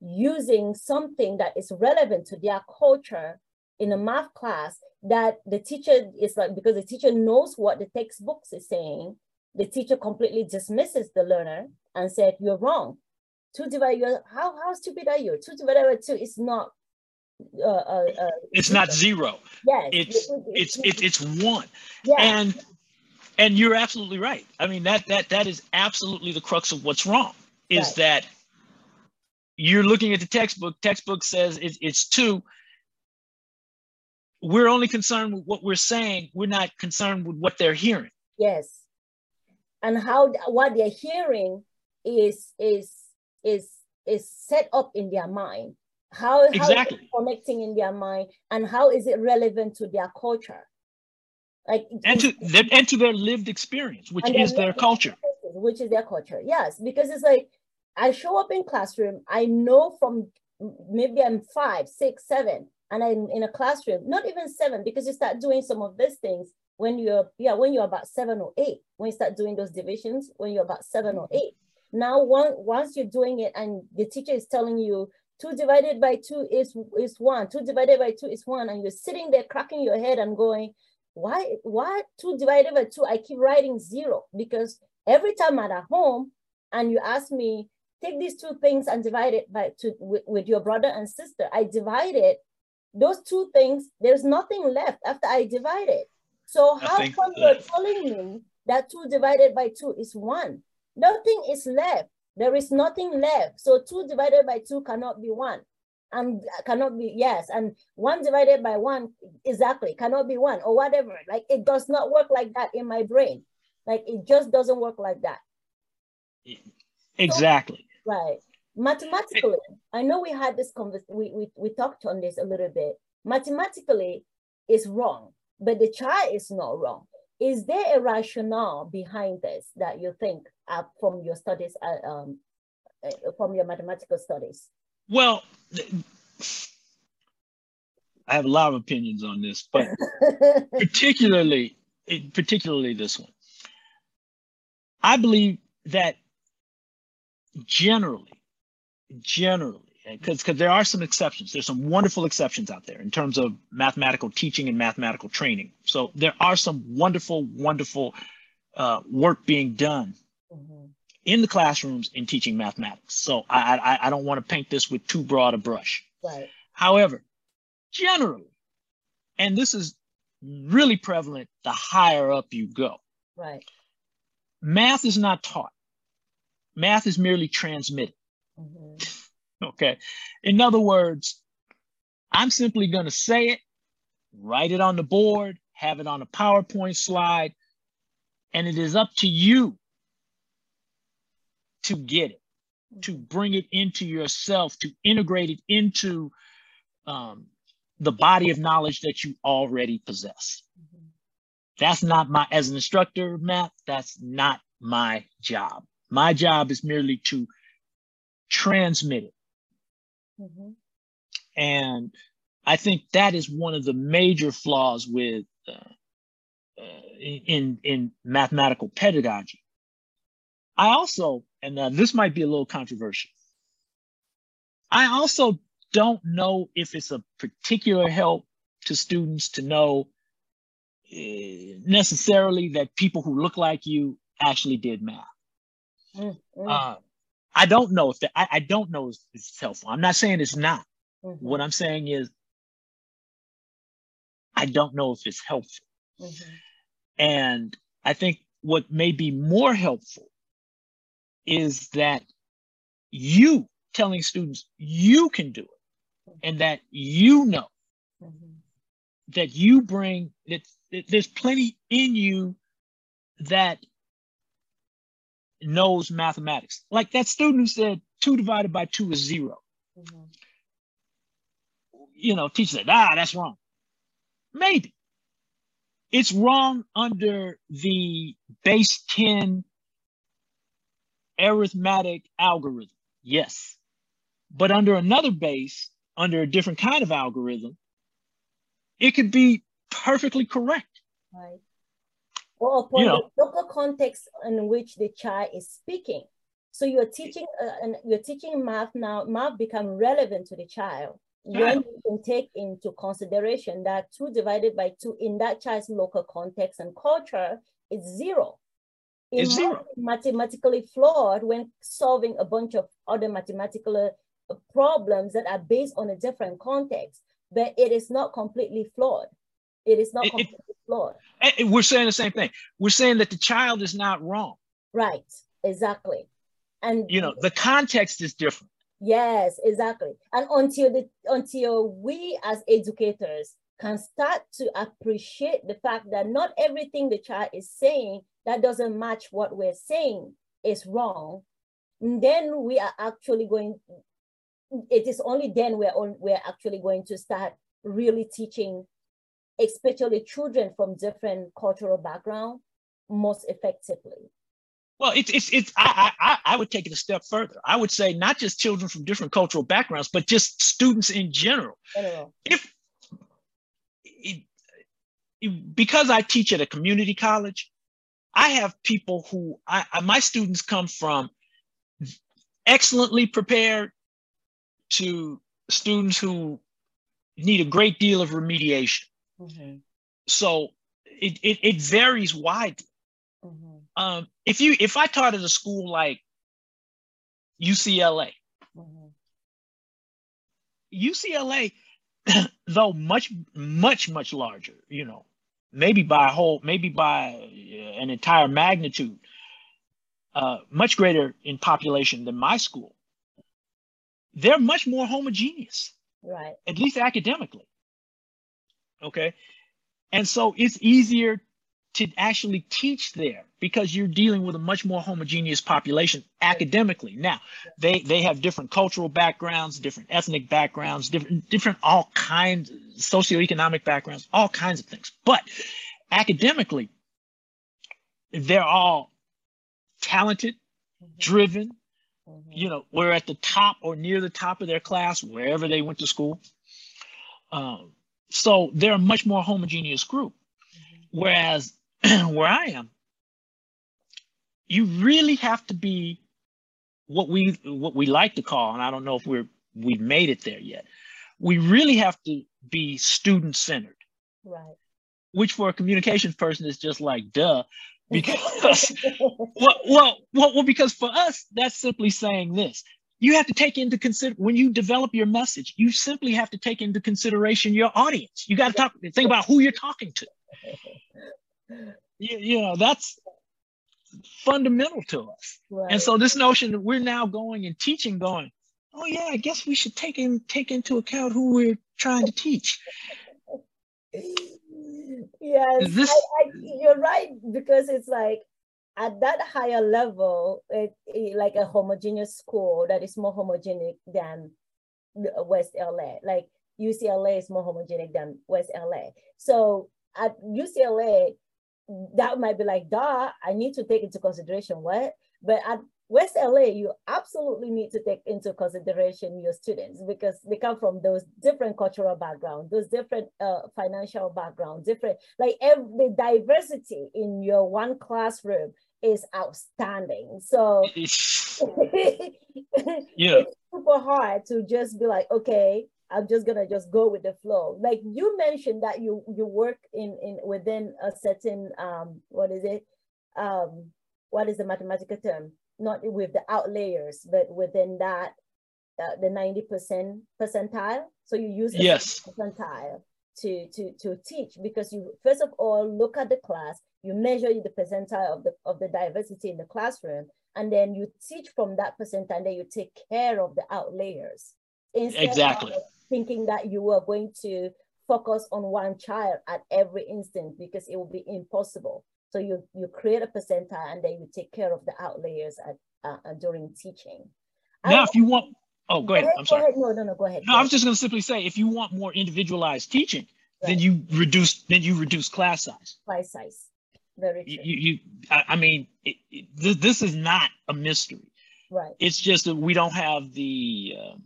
using something that is relevant to their culture in a math class that the teacher is like because the teacher knows what the textbooks is saying the teacher completely dismisses the learner and said, you're wrong. Two divided, how, how stupid are you? Two divided by two is not uh, uh, uh, it's not zero. Yes, it's it's it's, it's one. Yeah. And and you're absolutely right. I mean that that that is absolutely the crux of what's wrong. Is right. that you're looking at the textbook. Textbook says it, it's two. We're only concerned with what we're saying. We're not concerned with what they're hearing. Yes, and how what they're hearing is is is is set up in their mind. How, exactly. how connecting in their mind and how is it relevant to their culture? Like and to their, and to their lived experience which is their culture. which is their culture yes. Because it's like i show up in classroom i know from maybe i'm five six seven and i'm in a classroom not even seven because you start doing some of these things when you're yeah when you're about seven or eight when you start doing those divisions when you're about seven or mm-hmm. eight now, one, once you're doing it and the teacher is telling you two divided by two is, is one, two divided by two is one, and you're sitting there cracking your head and going, why, why two divided by two? I keep writing zero because every time I'm at home and you ask me, take these two things and divide it by two with, with your brother and sister, I divide it. Those two things, there's nothing left after I divide it. So how come uh, you're telling me that two divided by two is one? Nothing is left. There is nothing left. So two divided by two cannot be one. And cannot be yes and one divided by one exactly cannot be one or whatever. Like it does not work like that in my brain. Like it just doesn't work like that. Exactly. So, right. Mathematically i know we had this conversation we, we we talked on this a little bit. Mathematically is wrong but the child is not wrong is there a rationale behind this that you think uh, from your studies, uh, um, uh, from your mathematical studies? Well, I have a lot of opinions on this, but particularly, particularly this one. I believe that generally, generally, because because there are some exceptions. There's some wonderful exceptions out there in terms of mathematical teaching and mathematical training. So there are some wonderful, wonderful uh, work being done in the classrooms in teaching mathematics. So I, I, I don't want to paint this with too broad a brush. Right. However, generally, and this is really prevalent the higher up you go. Right. Math is not taught. Math is merely transmitted. Mm-hmm. Okay. In other words, I'm simply going to say it, write it on the board, have it on a PowerPoint slide, and it is up to you to get it, to bring it into yourself, to integrate it into um, the body of knowledge that you already possess. That's not my, as an instructor of math, that's not my job. My job is merely to transmit it. Mm-hmm. And I think that is one of the major flaws with uh, uh, in in mathematical pedagogy. I also, and uh, this might be a little controversial. I also don't know if it's a particular help to students to know uh, necessarily that people who look like you actually did math. Mm-hmm. I don't know if that, I, I, don't know if it's helpful. I'm not saying it's not. Mm-hmm. What I'm saying is, I don't know if it's helpful. Mm-hmm. And I think what may be more helpful is that you telling students you can do it and that you know mm-hmm. that you bring that, that there's plenty in you that knows mathematics. Like that student who said two divided by two is 0 mm-hmm. You know, teacher said, ah, that's wrong. Maybe. It's wrong under the base 10 arithmetic algorithm. Yes. But under another base, under a different kind of algorithm, it could be perfectly correct. Right or upon you know, the local context in which the child is speaking. So you're teaching uh, and you're teaching math now. Math become relevant to the child when you can take into consideration that two divided by two in that child's local context and culture is zero. It it's zero. mathematically flawed when solving a bunch of other mathematical uh, problems that are based on a different context, but it is not completely flawed. It is not completely it, flawed. Eh, eh, we're saying the same thing. We're saying that the child is not wrong. Right. Exactly. And you know, the context is different. Yes, exactly. And until the until we as educators can start to appreciate the fact that not everything the child is saying that doesn't match what we're saying is wrong, then we are actually going. It is only then we're on, we're actually going to start really teaching especially children from different cultural background most effectively. Well it's it's, it's I, I i would take it a step further. I would say not just children from different cultural backgrounds but just students in general, general. if it, because i teach at a community college i have people who I, my students come from excellently prepared to students who need a great deal of remediation Mm-hmm. So it, it, it varies widely. Mm-hmm. Um, if you if I taught at a school like UCLA, mm-hmm. UCLA, though much much much larger, you know, maybe by a whole, maybe by an entire magnitude, uh, much greater in population than my school. They're much more homogeneous, right? At least academically. Okay. And so it's easier to actually teach there because you're dealing with a much more homogeneous population academically. Now, they they have different cultural backgrounds, different ethnic backgrounds, different different all kinds socioeconomic backgrounds, all kinds of things. But academically, they're all talented, mm-hmm. driven. Mm-hmm. You know, we're at the top or near the top of their class wherever they went to school. Um, so they're a much more homogeneous group. Mm-hmm. Whereas where I am, you really have to be what we what we like to call, and I don't know if we're we've made it there yet. We really have to be student centered. Right. Which for a communications person is just like duh. because well, well, well, well, because for us, that's simply saying this. You have to take into consider when you develop your message, you simply have to take into consideration your audience. You got to talk, think about who you're talking to. You, you know, that's fundamental to us. Right. And so this notion that we're now going and teaching, going, oh yeah, I guess we should take in take into account who we're trying to teach. yes, this... I, I, you're right because it's like at that higher level, it, it, like a homogeneous school that is more homogenic than West LA. Like UCLA is more homogenic than West LA. So at UCLA, that might be like, duh, I need to take into consideration what? But at West LA, you absolutely need to take into consideration your students because they come from those different cultural backgrounds, those different uh, financial backgrounds, different, like every, diversity in your one classroom is outstanding. So yeah. it's super hard to just be like, okay, I'm just gonna just go with the flow. Like you mentioned that you you work in in within a certain um what is it um what is the mathematical term not with the outliers, but within that, uh, the 90% percentile. So you use the yes. percentile to, to, to teach because you, first of all, look at the class, you measure the percentile of the, of the diversity in the classroom, and then you teach from that percentile, and then you take care of the outliers. Instead exactly. thinking that you are going to focus on one child at every instant because it will be impossible. So you, you create a percentile and then you take care of the outliers at, uh, during teaching. Now, if you want, oh, go, ahead. ahead. I'm sorry. Ahead. No, no, no, go ahead. No, go I was just going to simply say, if you want more individualized teaching, right. then you reduce, then you reduce class size. Class size. Very true. You, you I, I mean, it, it, this, this is not a mystery. Right. It's just that we don't have the uh,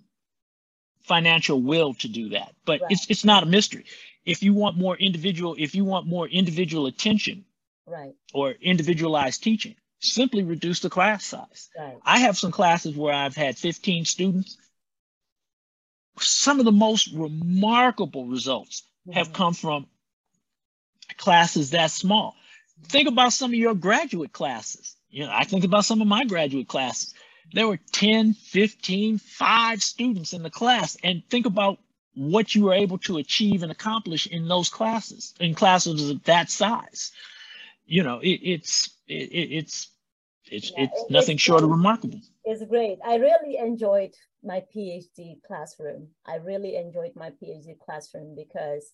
financial will to do that. But right. it's it's not a mystery. If you want more individual, if you want more individual attention, right or individualized teaching simply reduce the class size. Right. i have some classes where i've had 15 students. Some of the most remarkable results mm-hmm. have come from classes that small. Think about some of your graduate classes. You know i think about some of my graduate classes. There were 10 15 5 students in the class and think about what you were able to achieve and accomplish in those classes in classes of that size. You know, it, it's it, it's it's yeah, it's nothing it's short of remarkable. It's great. I really enjoyed my PhD classroom. I really enjoyed my PhD classroom because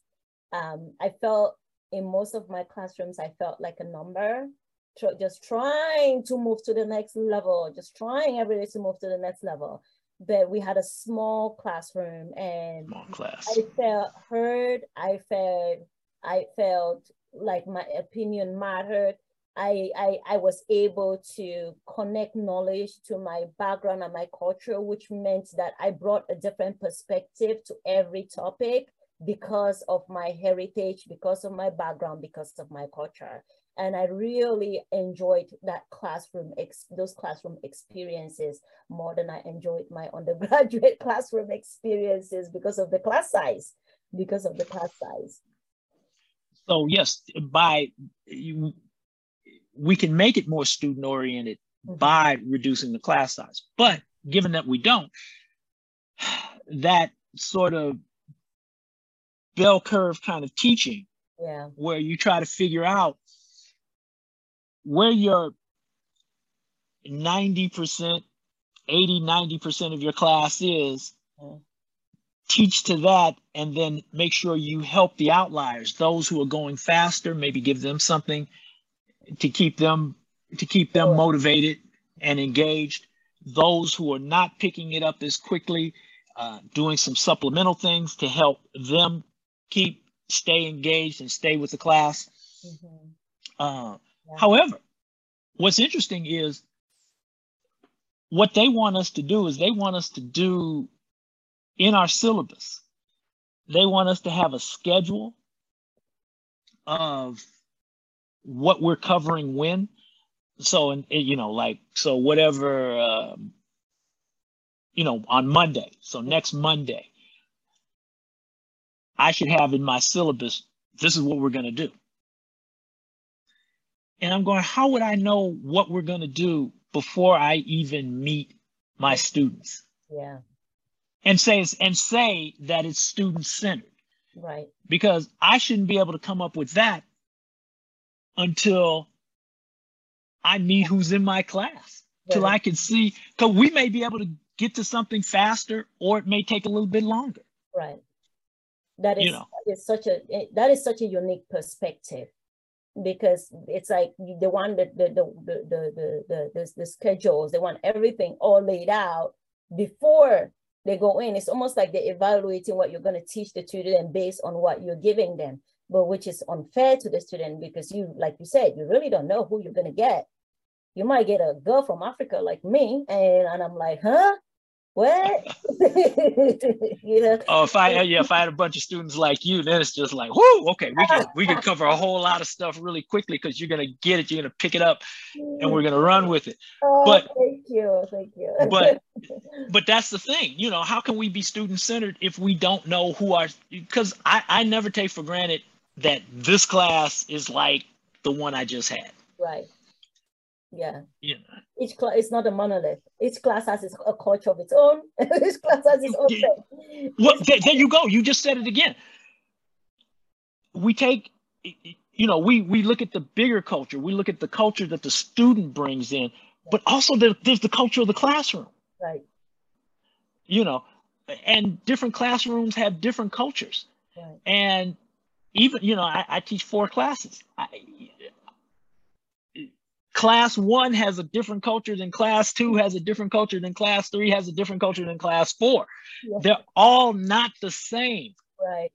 um, I felt in most of my classrooms, I felt like a number, just trying to move to the next level, just trying every day to move to the next level. But we had a small classroom and small class. I felt heard. I felt I felt like my opinion mattered. I, I, I was able to connect knowledge to my background and my culture, which meant that I brought a different perspective to every topic because of my heritage, because of my background, because of my culture. And I really enjoyed that classroom, those classroom experiences more than I enjoyed my undergraduate classroom experiences because of the class size, because of the class size. So yes, by you, we can make it more student oriented mm-hmm. by reducing the class size. But given that we don't, that sort of bell curve kind of teaching, yeah, where you try to figure out where your 90%, 80, 90% of your class is, mm-hmm teach to that and then make sure you help the outliers those who are going faster maybe give them something to keep them to keep them motivated and engaged those who are not picking it up as quickly uh, doing some supplemental things to help them keep stay engaged and stay with the class mm-hmm. uh, yeah. however what's interesting is what they want us to do is they want us to do in our syllabus, they want us to have a schedule of what we're covering when. So, and you know, like, so whatever, um, you know, on Monday. So next Monday, I should have in my syllabus, this is what we're going to do. And I'm going, how would I know what we're going to do before I even meet my students? Yeah. And say and say that it's student centered. Right. Because I shouldn't be able to come up with that until I meet who's in my class. Right. Till I can see because we may be able to get to something faster or it may take a little bit longer. Right. That is, you know. that is such a that is such a unique perspective because it's like they want the the the the the the, the, the schedules, they want everything all laid out before they go in. It's almost like they're evaluating what you're going to teach the student based on what you're giving them, but which is unfair to the student because you, like you said, you really don't know who you're going to get. You might get a girl from Africa like me, and, and I'm like, huh? what? you know? Oh, if I yeah, if I had a bunch of students like you, then it's just like, whoo, okay, we can we can cover a whole lot of stuff really quickly because you're gonna get it, you're gonna pick it up, and we're gonna run with it. Oh, but thank you, thank you. but but that's the thing, you know, how can we be student centered if we don't know who our? Because I I never take for granted that this class is like the one I just had. Right. Yeah. Yeah. Each class is not a monolith. Each class has its, a culture of its own. Each class has its own thing. Well, there, there you go. You just said it again. We take, you know, we we look at the bigger culture. We look at the culture that the student brings in, but also the, there's the culture of the classroom. Right. You know, and different classrooms have different cultures. Right. And even, you know, I, I teach four classes. I, class one has a different culture than class two has a different culture than class three has a different culture than class four yeah. they're all not the same right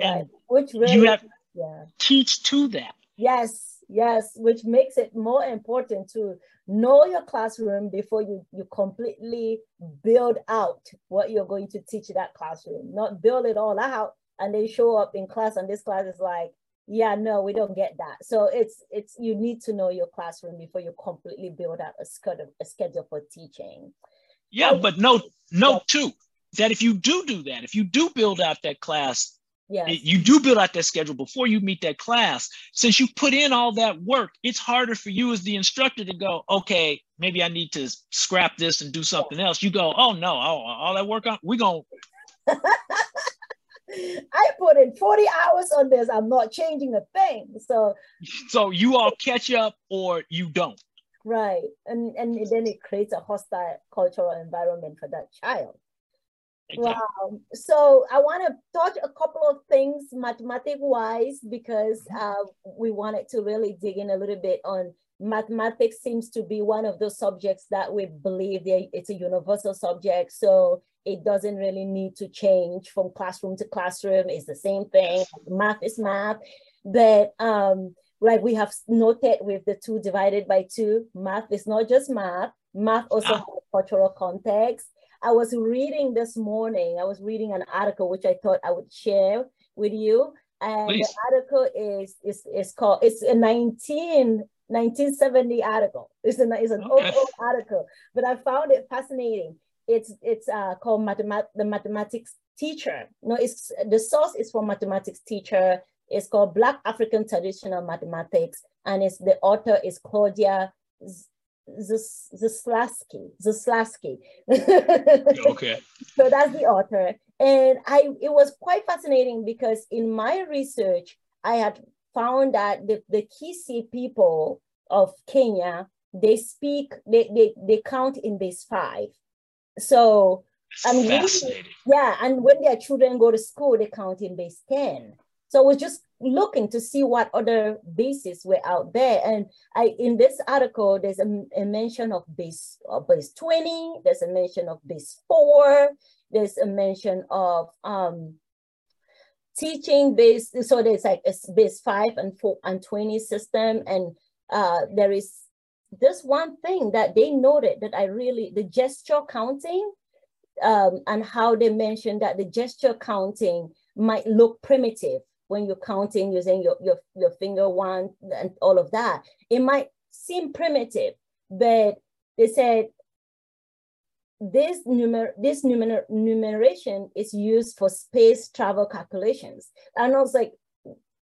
and right. which really you have yeah. teach to that yes yes which makes it more important to know your classroom before you you completely build out what you're going to teach that classroom not build it all out and they show up in class and this class is like yeah no we don't get that. So it's it's you need to know your classroom before you completely build out a schedule a schedule for teaching. Yeah but note note yeah. too that if you do do that if you do build out that class yeah you do build out that schedule before you meet that class. Since you put in all that work it's harder for you as the instructor to go okay maybe i need to scrap this and do something yeah. else. You go oh no all, all that work uh, on we're going I put in 40 hours on this. I'm not changing a thing. So so you all catch up or you don't. Right. And and then it creates a hostile cultural environment for that child. Exactly. Wow. So I want to touch a couple of things mathematic wise because mm-hmm. uh, we wanted to really dig in a little bit on mathematics seems to be one of those subjects that we believe it's a universal subject. So it doesn't really need to change from classroom to classroom. It's the same thing. Math is math. But um, like we have noted with the two divided by two, math is not just math. Math also ah. has cultural context. I was reading this morning, I was reading an article which I thought I would share with you. And Please. the article is, is, is called, it's a 19, 1970 article. It's, an, it's an okay. old, old article, but I found it fascinating it's it's uh, called mathemat- the mathematics teacher. No, it's the source is for mathematics teacher. It's called Black African Traditional Mathematics, and it's the author is Claudia Zaslavsky. Zaslavsky. okay. So that's the author, and I it was quite fascinating because in my research I had found that the the Kisii people of Kenya they speak they they, they count in base five so and when, yeah, and when their children go to school, they count in base 10. So I was just looking to see what other bases were out there. And I in this article, there's a, a mention of base of base 20, there's a mention of base four, there's a mention of um teaching base, so there's like a base five and four and 20 system, and uh there is this one thing that they noted that I really, the gesture counting um, and how they mentioned that the gesture counting might look primitive when you're counting using your, your, your finger one and all of that. It might seem primitive, but they said this, numer this numer numeration is used for space travel calculations. And I was like,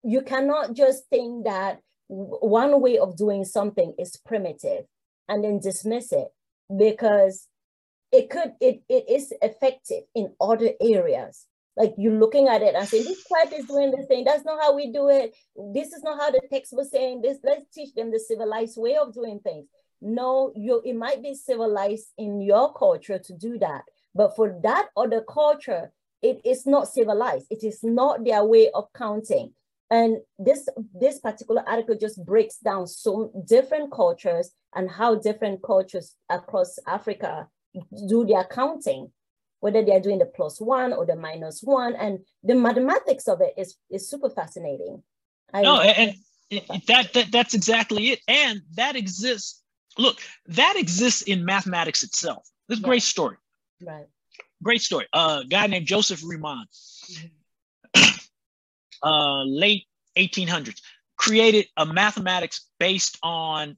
you cannot just think that one way of doing something is primitive and then dismiss it because it could it, it is effective in other areas. Like you're looking at it and saying this tribe is doing this thing. That's not how we do it. This is not how the text was saying this. Let's teach them the civilized way of doing things. No you it might be civilized in your culture to do that but for that other culture it is not civilized. It is not their way of counting and this this particular article just breaks down so different cultures and how different cultures across africa do their counting whether they're doing the plus one or the minus one. And the mathematics of it is, is super fascinating. I, no, and, and that, that that's exactly it. And that exists. Look, that exists in mathematics itself. This great story. Right. Great story. A uh, guy named Joseph Riemann, mm-hmm. uh, late 1800s, created a mathematics based on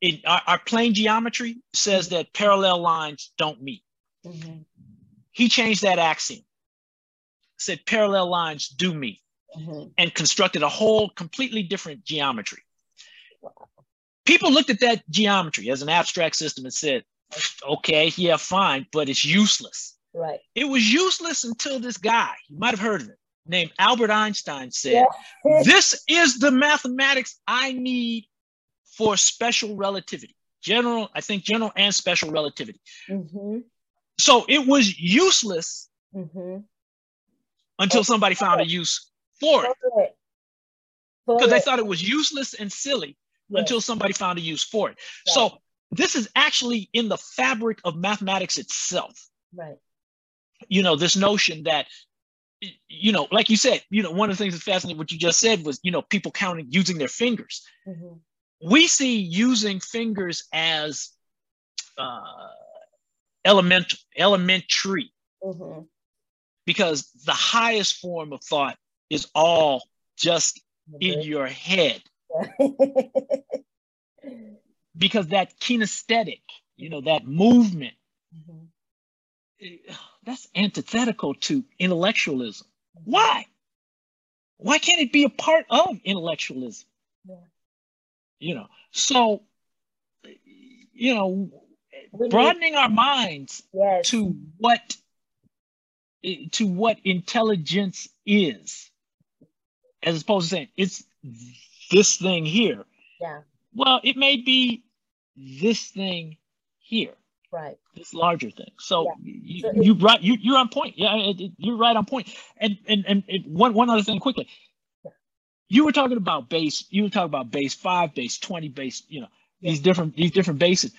in our, our plane geometry says that parallel lines don't meet. Mm-hmm. He changed that axiom, said parallel lines do meet, mm-hmm. and constructed a whole completely different geometry. People looked at that geometry as an abstract system and said, okay, yeah, fine, but it's useless. Right. It was useless until this guy, you might have heard of it, named Albert Einstein said, yeah. this is the mathematics I need for special relativity. General, I think general and special relativity. Mm-hmm. So it was useless mm-hmm. until oh, somebody found a use for it. Because they thought it was useless and silly yes. until somebody found a use for it. Right. So this is actually in the fabric of mathematics itself. Right. You know, this notion that, you know, like you said, you know, one of the things that's fascinating, what you just said was, you know, people counting using their fingers. Mm-hmm. We see using fingers as uh, element, elementary. Mm-hmm. Because the highest form of thought is all just in your head. because that kinesthetic, you know, that movement, mm-hmm. That's antithetical to intellectualism. Why? Why can't it be a part of intellectualism? Yeah. You know, so, you know, broadening our minds yes. to what to what intelligence is as opposed to saying it's this thing here yeah well it may be this thing here right this larger thing so, yeah. you, so you right you, you're on point yeah it, it, you're right on point and and and it, one one other thing quickly yeah. you were talking about base you were talking about base five base 20 base you know yeah. these different these different bases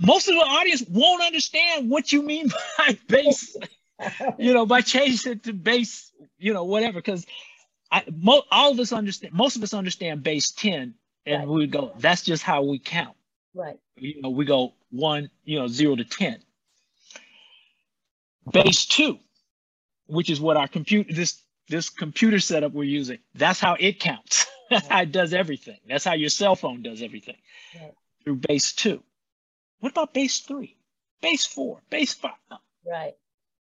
most of the audience won't understand what you mean by base, you know, by changing it to base, you know, whatever. Because I, mo- all of us understand, most of us understand base 10, and right. we go, that's just how we count. Right. You know, we go one, you know, zero to 10. Base two, which is what our computer, this this computer setup we're using, that's how it counts. that's how it does everything. That's how your cell phone does everything right. through base two. What about base three, base four, base five? Right.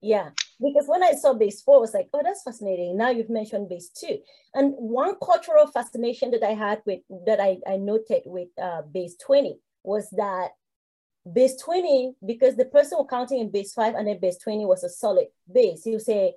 Yeah. Because when I saw base four, I was like, oh, that's fascinating. Now you've mentioned base two. And one cultural fascination that I had with that I, I noted with uh, base 20 was that base 20, because the person was counting in base five and then base 20 was a solid base. You say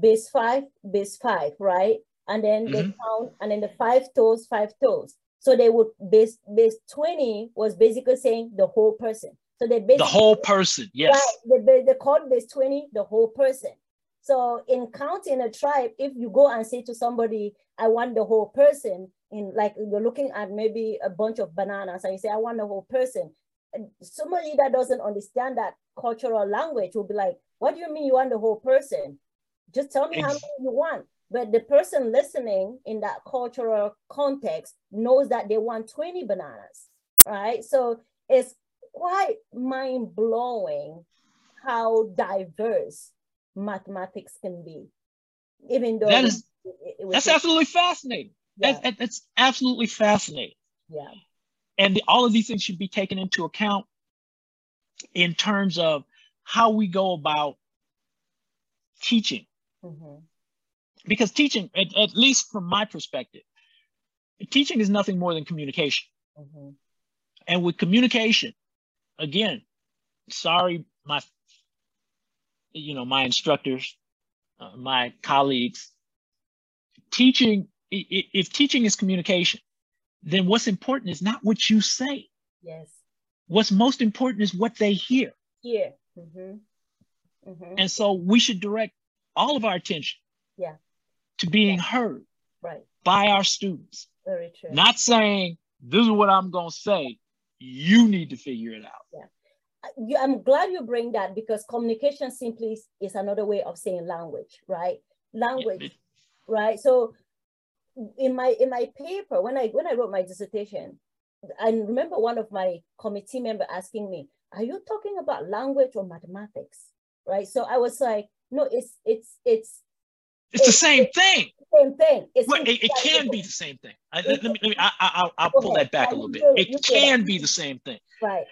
base five, base five, right? And then mm-hmm. they count, and then the five toes, five toes. So they would base base 20 was basically saying the whole person. So they basically the whole person, yes. Right, they, they called base 20 the whole person. So in counting a tribe, if you go and say to somebody, I want the whole person, in like you're looking at maybe a bunch of bananas and you say, I want the whole person. And somebody that doesn't understand that cultural language will be like, What do you mean you want the whole person? Just tell me how many you want. But the person listening in that cultural context knows that they want 20 bananas, right? So it's quite mind blowing how diverse mathematics can be. Even though that is, that's absolutely fascinating. Yeah. That, that's absolutely fascinating. Yeah. And all of these things should be taken into account in terms of how we go about teaching. Mm-hmm because teaching, at, at least from my perspective, teaching is nothing more than communication. Mm-hmm. And with communication, again, sorry, my, you know, my instructors, uh, my colleagues, teaching, if teaching is communication, then what's important is not what you say. Yes. What's most important is what they hear. Yeah. Mm-hmm. Mm-hmm. And so we should direct all of our attention yeah. to being yeah. heard right. by our students. Very true. Not saying, this is what I'm going to say. You need to figure it out. Yeah. I'm glad you bring that because communication simply is another way of saying language, right? Language, yeah. right? So in my in my paper, when I when I wrote my dissertation, I remember one of my committee member asking me, "Are you talking about language or mathematics?" Right? So I was like, "No, it's it's it's it's, the same thing. Same thing. It's well, it, it can be the same thing. I, let, me, let me, I, I, I'll pull that back a little bit. It can be the same thing. Right.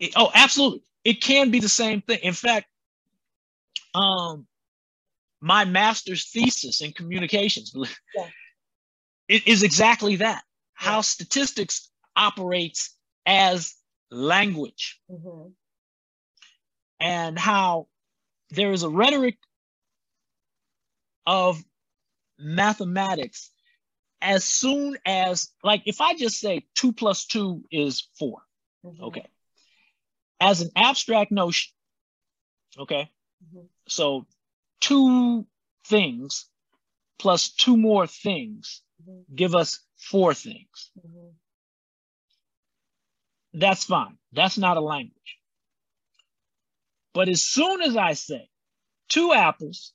It, oh, absolutely. It can be the same thing. In fact, um, my master's thesis in communications yeah. it is exactly that. Yeah. How statistics operates as language. Mm-hmm. And how there is a rhetoric of mathematics as soon as like if i just say two plus two is 4 mm-hmm. okay as an abstract notion okay mm-hmm. so two things plus two more things mm-hmm. give us four things mm-hmm. that's fine that's not a language but as soon as i say two apples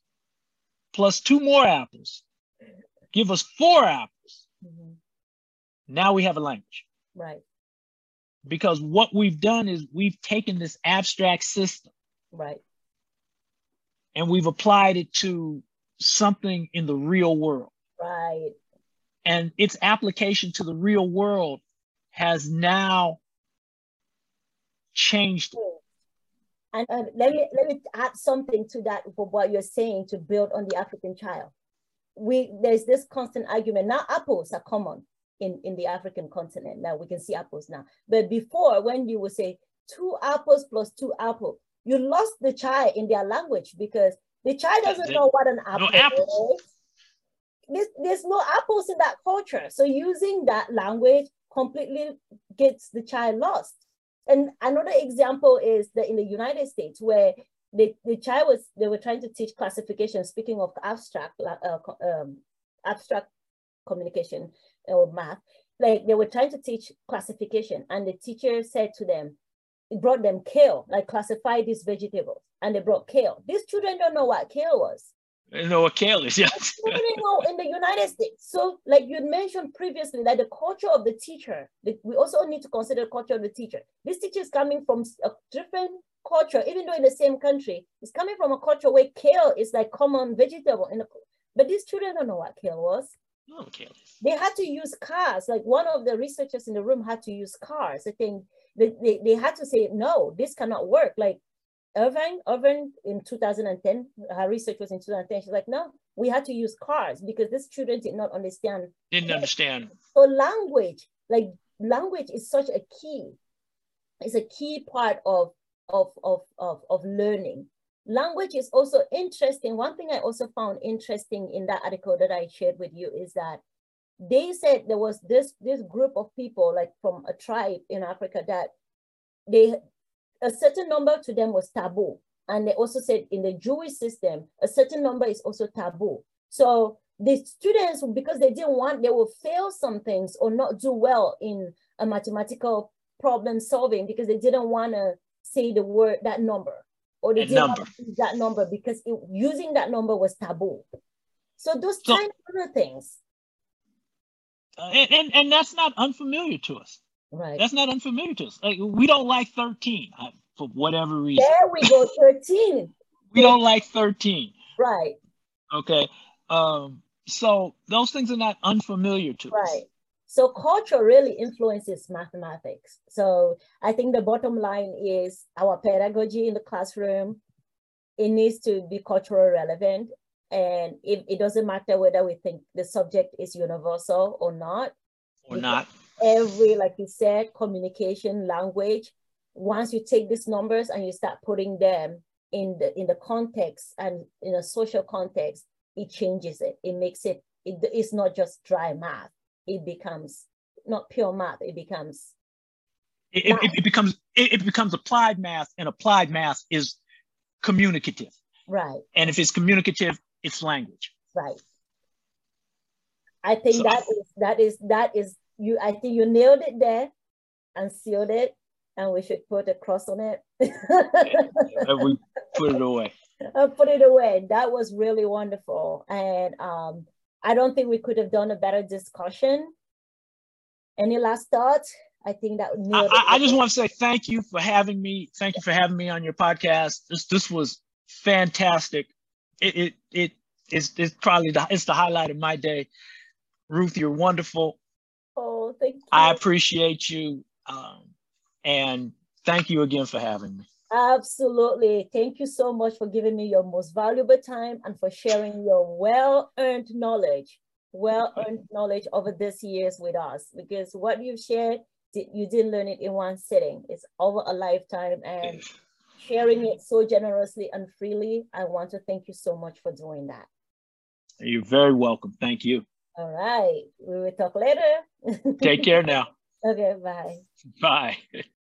plus two more apples, give us four apples. Mm-hmm. Now we have a language. Right. Because what we've done is we've taken this abstract system. Right. And we've applied it to something in the real world. Right. And its application to the real world has now changed and uh, let me let me add something to that for what you're saying to build on the African child. We there's this constant argument. Now apples are common in, in the African continent. Now we can see apples now. But before, when you would say two apples plus two apples, you lost the child in their language because the child doesn't know what an apple no is. There's, there's no apples in that culture. So using that language completely gets the child lost. And another example is that in the United States, where the, the child was, they were trying to teach classification, speaking of abstract, uh, um, abstract communication or math, like they were trying to teach classification and the teacher said to them, it brought them kale, like classify these vegetables. And they brought kale. These children don't know what kale was. They know what kale is, yeah. know in the United States. So, like you mentioned previously, like the culture of the teacher, we also need to consider the culture of the teacher. This teacher is coming from a different culture, even though in the same country, it's coming from a culture where kale is like common vegetable. In the, but these children don't know what kale was. No, kale. They had to use cars. Like one of the researchers in the room had to use cars. I think they, they, they had to say, no, this cannot work. Like Irvine, Irvine in 2010, her research was in 2010. She's like, no, we had to use cars because this children did not understand. Didn't understand. So language, like language is such a key, it's a key part of, of, of, of, of learning. Language is also interesting. One thing I also found interesting in that article that I shared with you is that they said there was this, this group of people like from a tribe in Africa that they a certain number to them was taboo. And they also said in the Jewish system, a certain number is also taboo. So the students, because they didn't want, they will fail some things or not do well in a mathematical problem solving because they didn't want to say the word, that number, or they didn't number. use that number because it, using that number was taboo. So those so, kind of other things. Uh, and, and, and that's not unfamiliar to us. Right. That's not unfamiliar to us. Like, we don't like 13 uh, for whatever reason. There we go, 13. we don't like 13. Right. Okay. Um, so those things are not unfamiliar to right. us. Right. So culture really influences mathematics. So I think the bottom line is our pedagogy in the classroom, it needs to be cultural relevant And if it doesn't matter whether we think the subject is universal or not. Or not. Every, like you said, communication, language, once you take these numbers and you start putting them in the in the context and in a social context, it changes it. It makes it, it it's not just dry math. It becomes not pure math. It becomes it, it, it becomes it, it becomes applied math, and applied math is communicative. Right. And if it's communicative, it's language. Right. I think so, that is that is that is you I think you nailed it there and sealed it and we should put a cross on it. and we put it away. I put it away. That was really wonderful. And um, I don't think we could have done a better discussion. Any last thoughts? I think that I, I, just want to say thank you for having me. Thank you for having me on your podcast. This this was fantastic. It it it is it's probably the it's the highlight of my day. Ruth, you're wonderful. Oh, thank you. I appreciate you. Um, and thank you again for having me. Absolutely. Thank you so much for giving me your most valuable time and for sharing your well-earned knowledge, well-earned knowledge over these years with us. Because what you've shared, you didn't learn it in one sitting. It's over a lifetime and sharing it so generously and freely. I want to thank you so much for doing that. You're very welcome. Thank you. All right. We will talk later. Take care now. Okay, bye. Bye.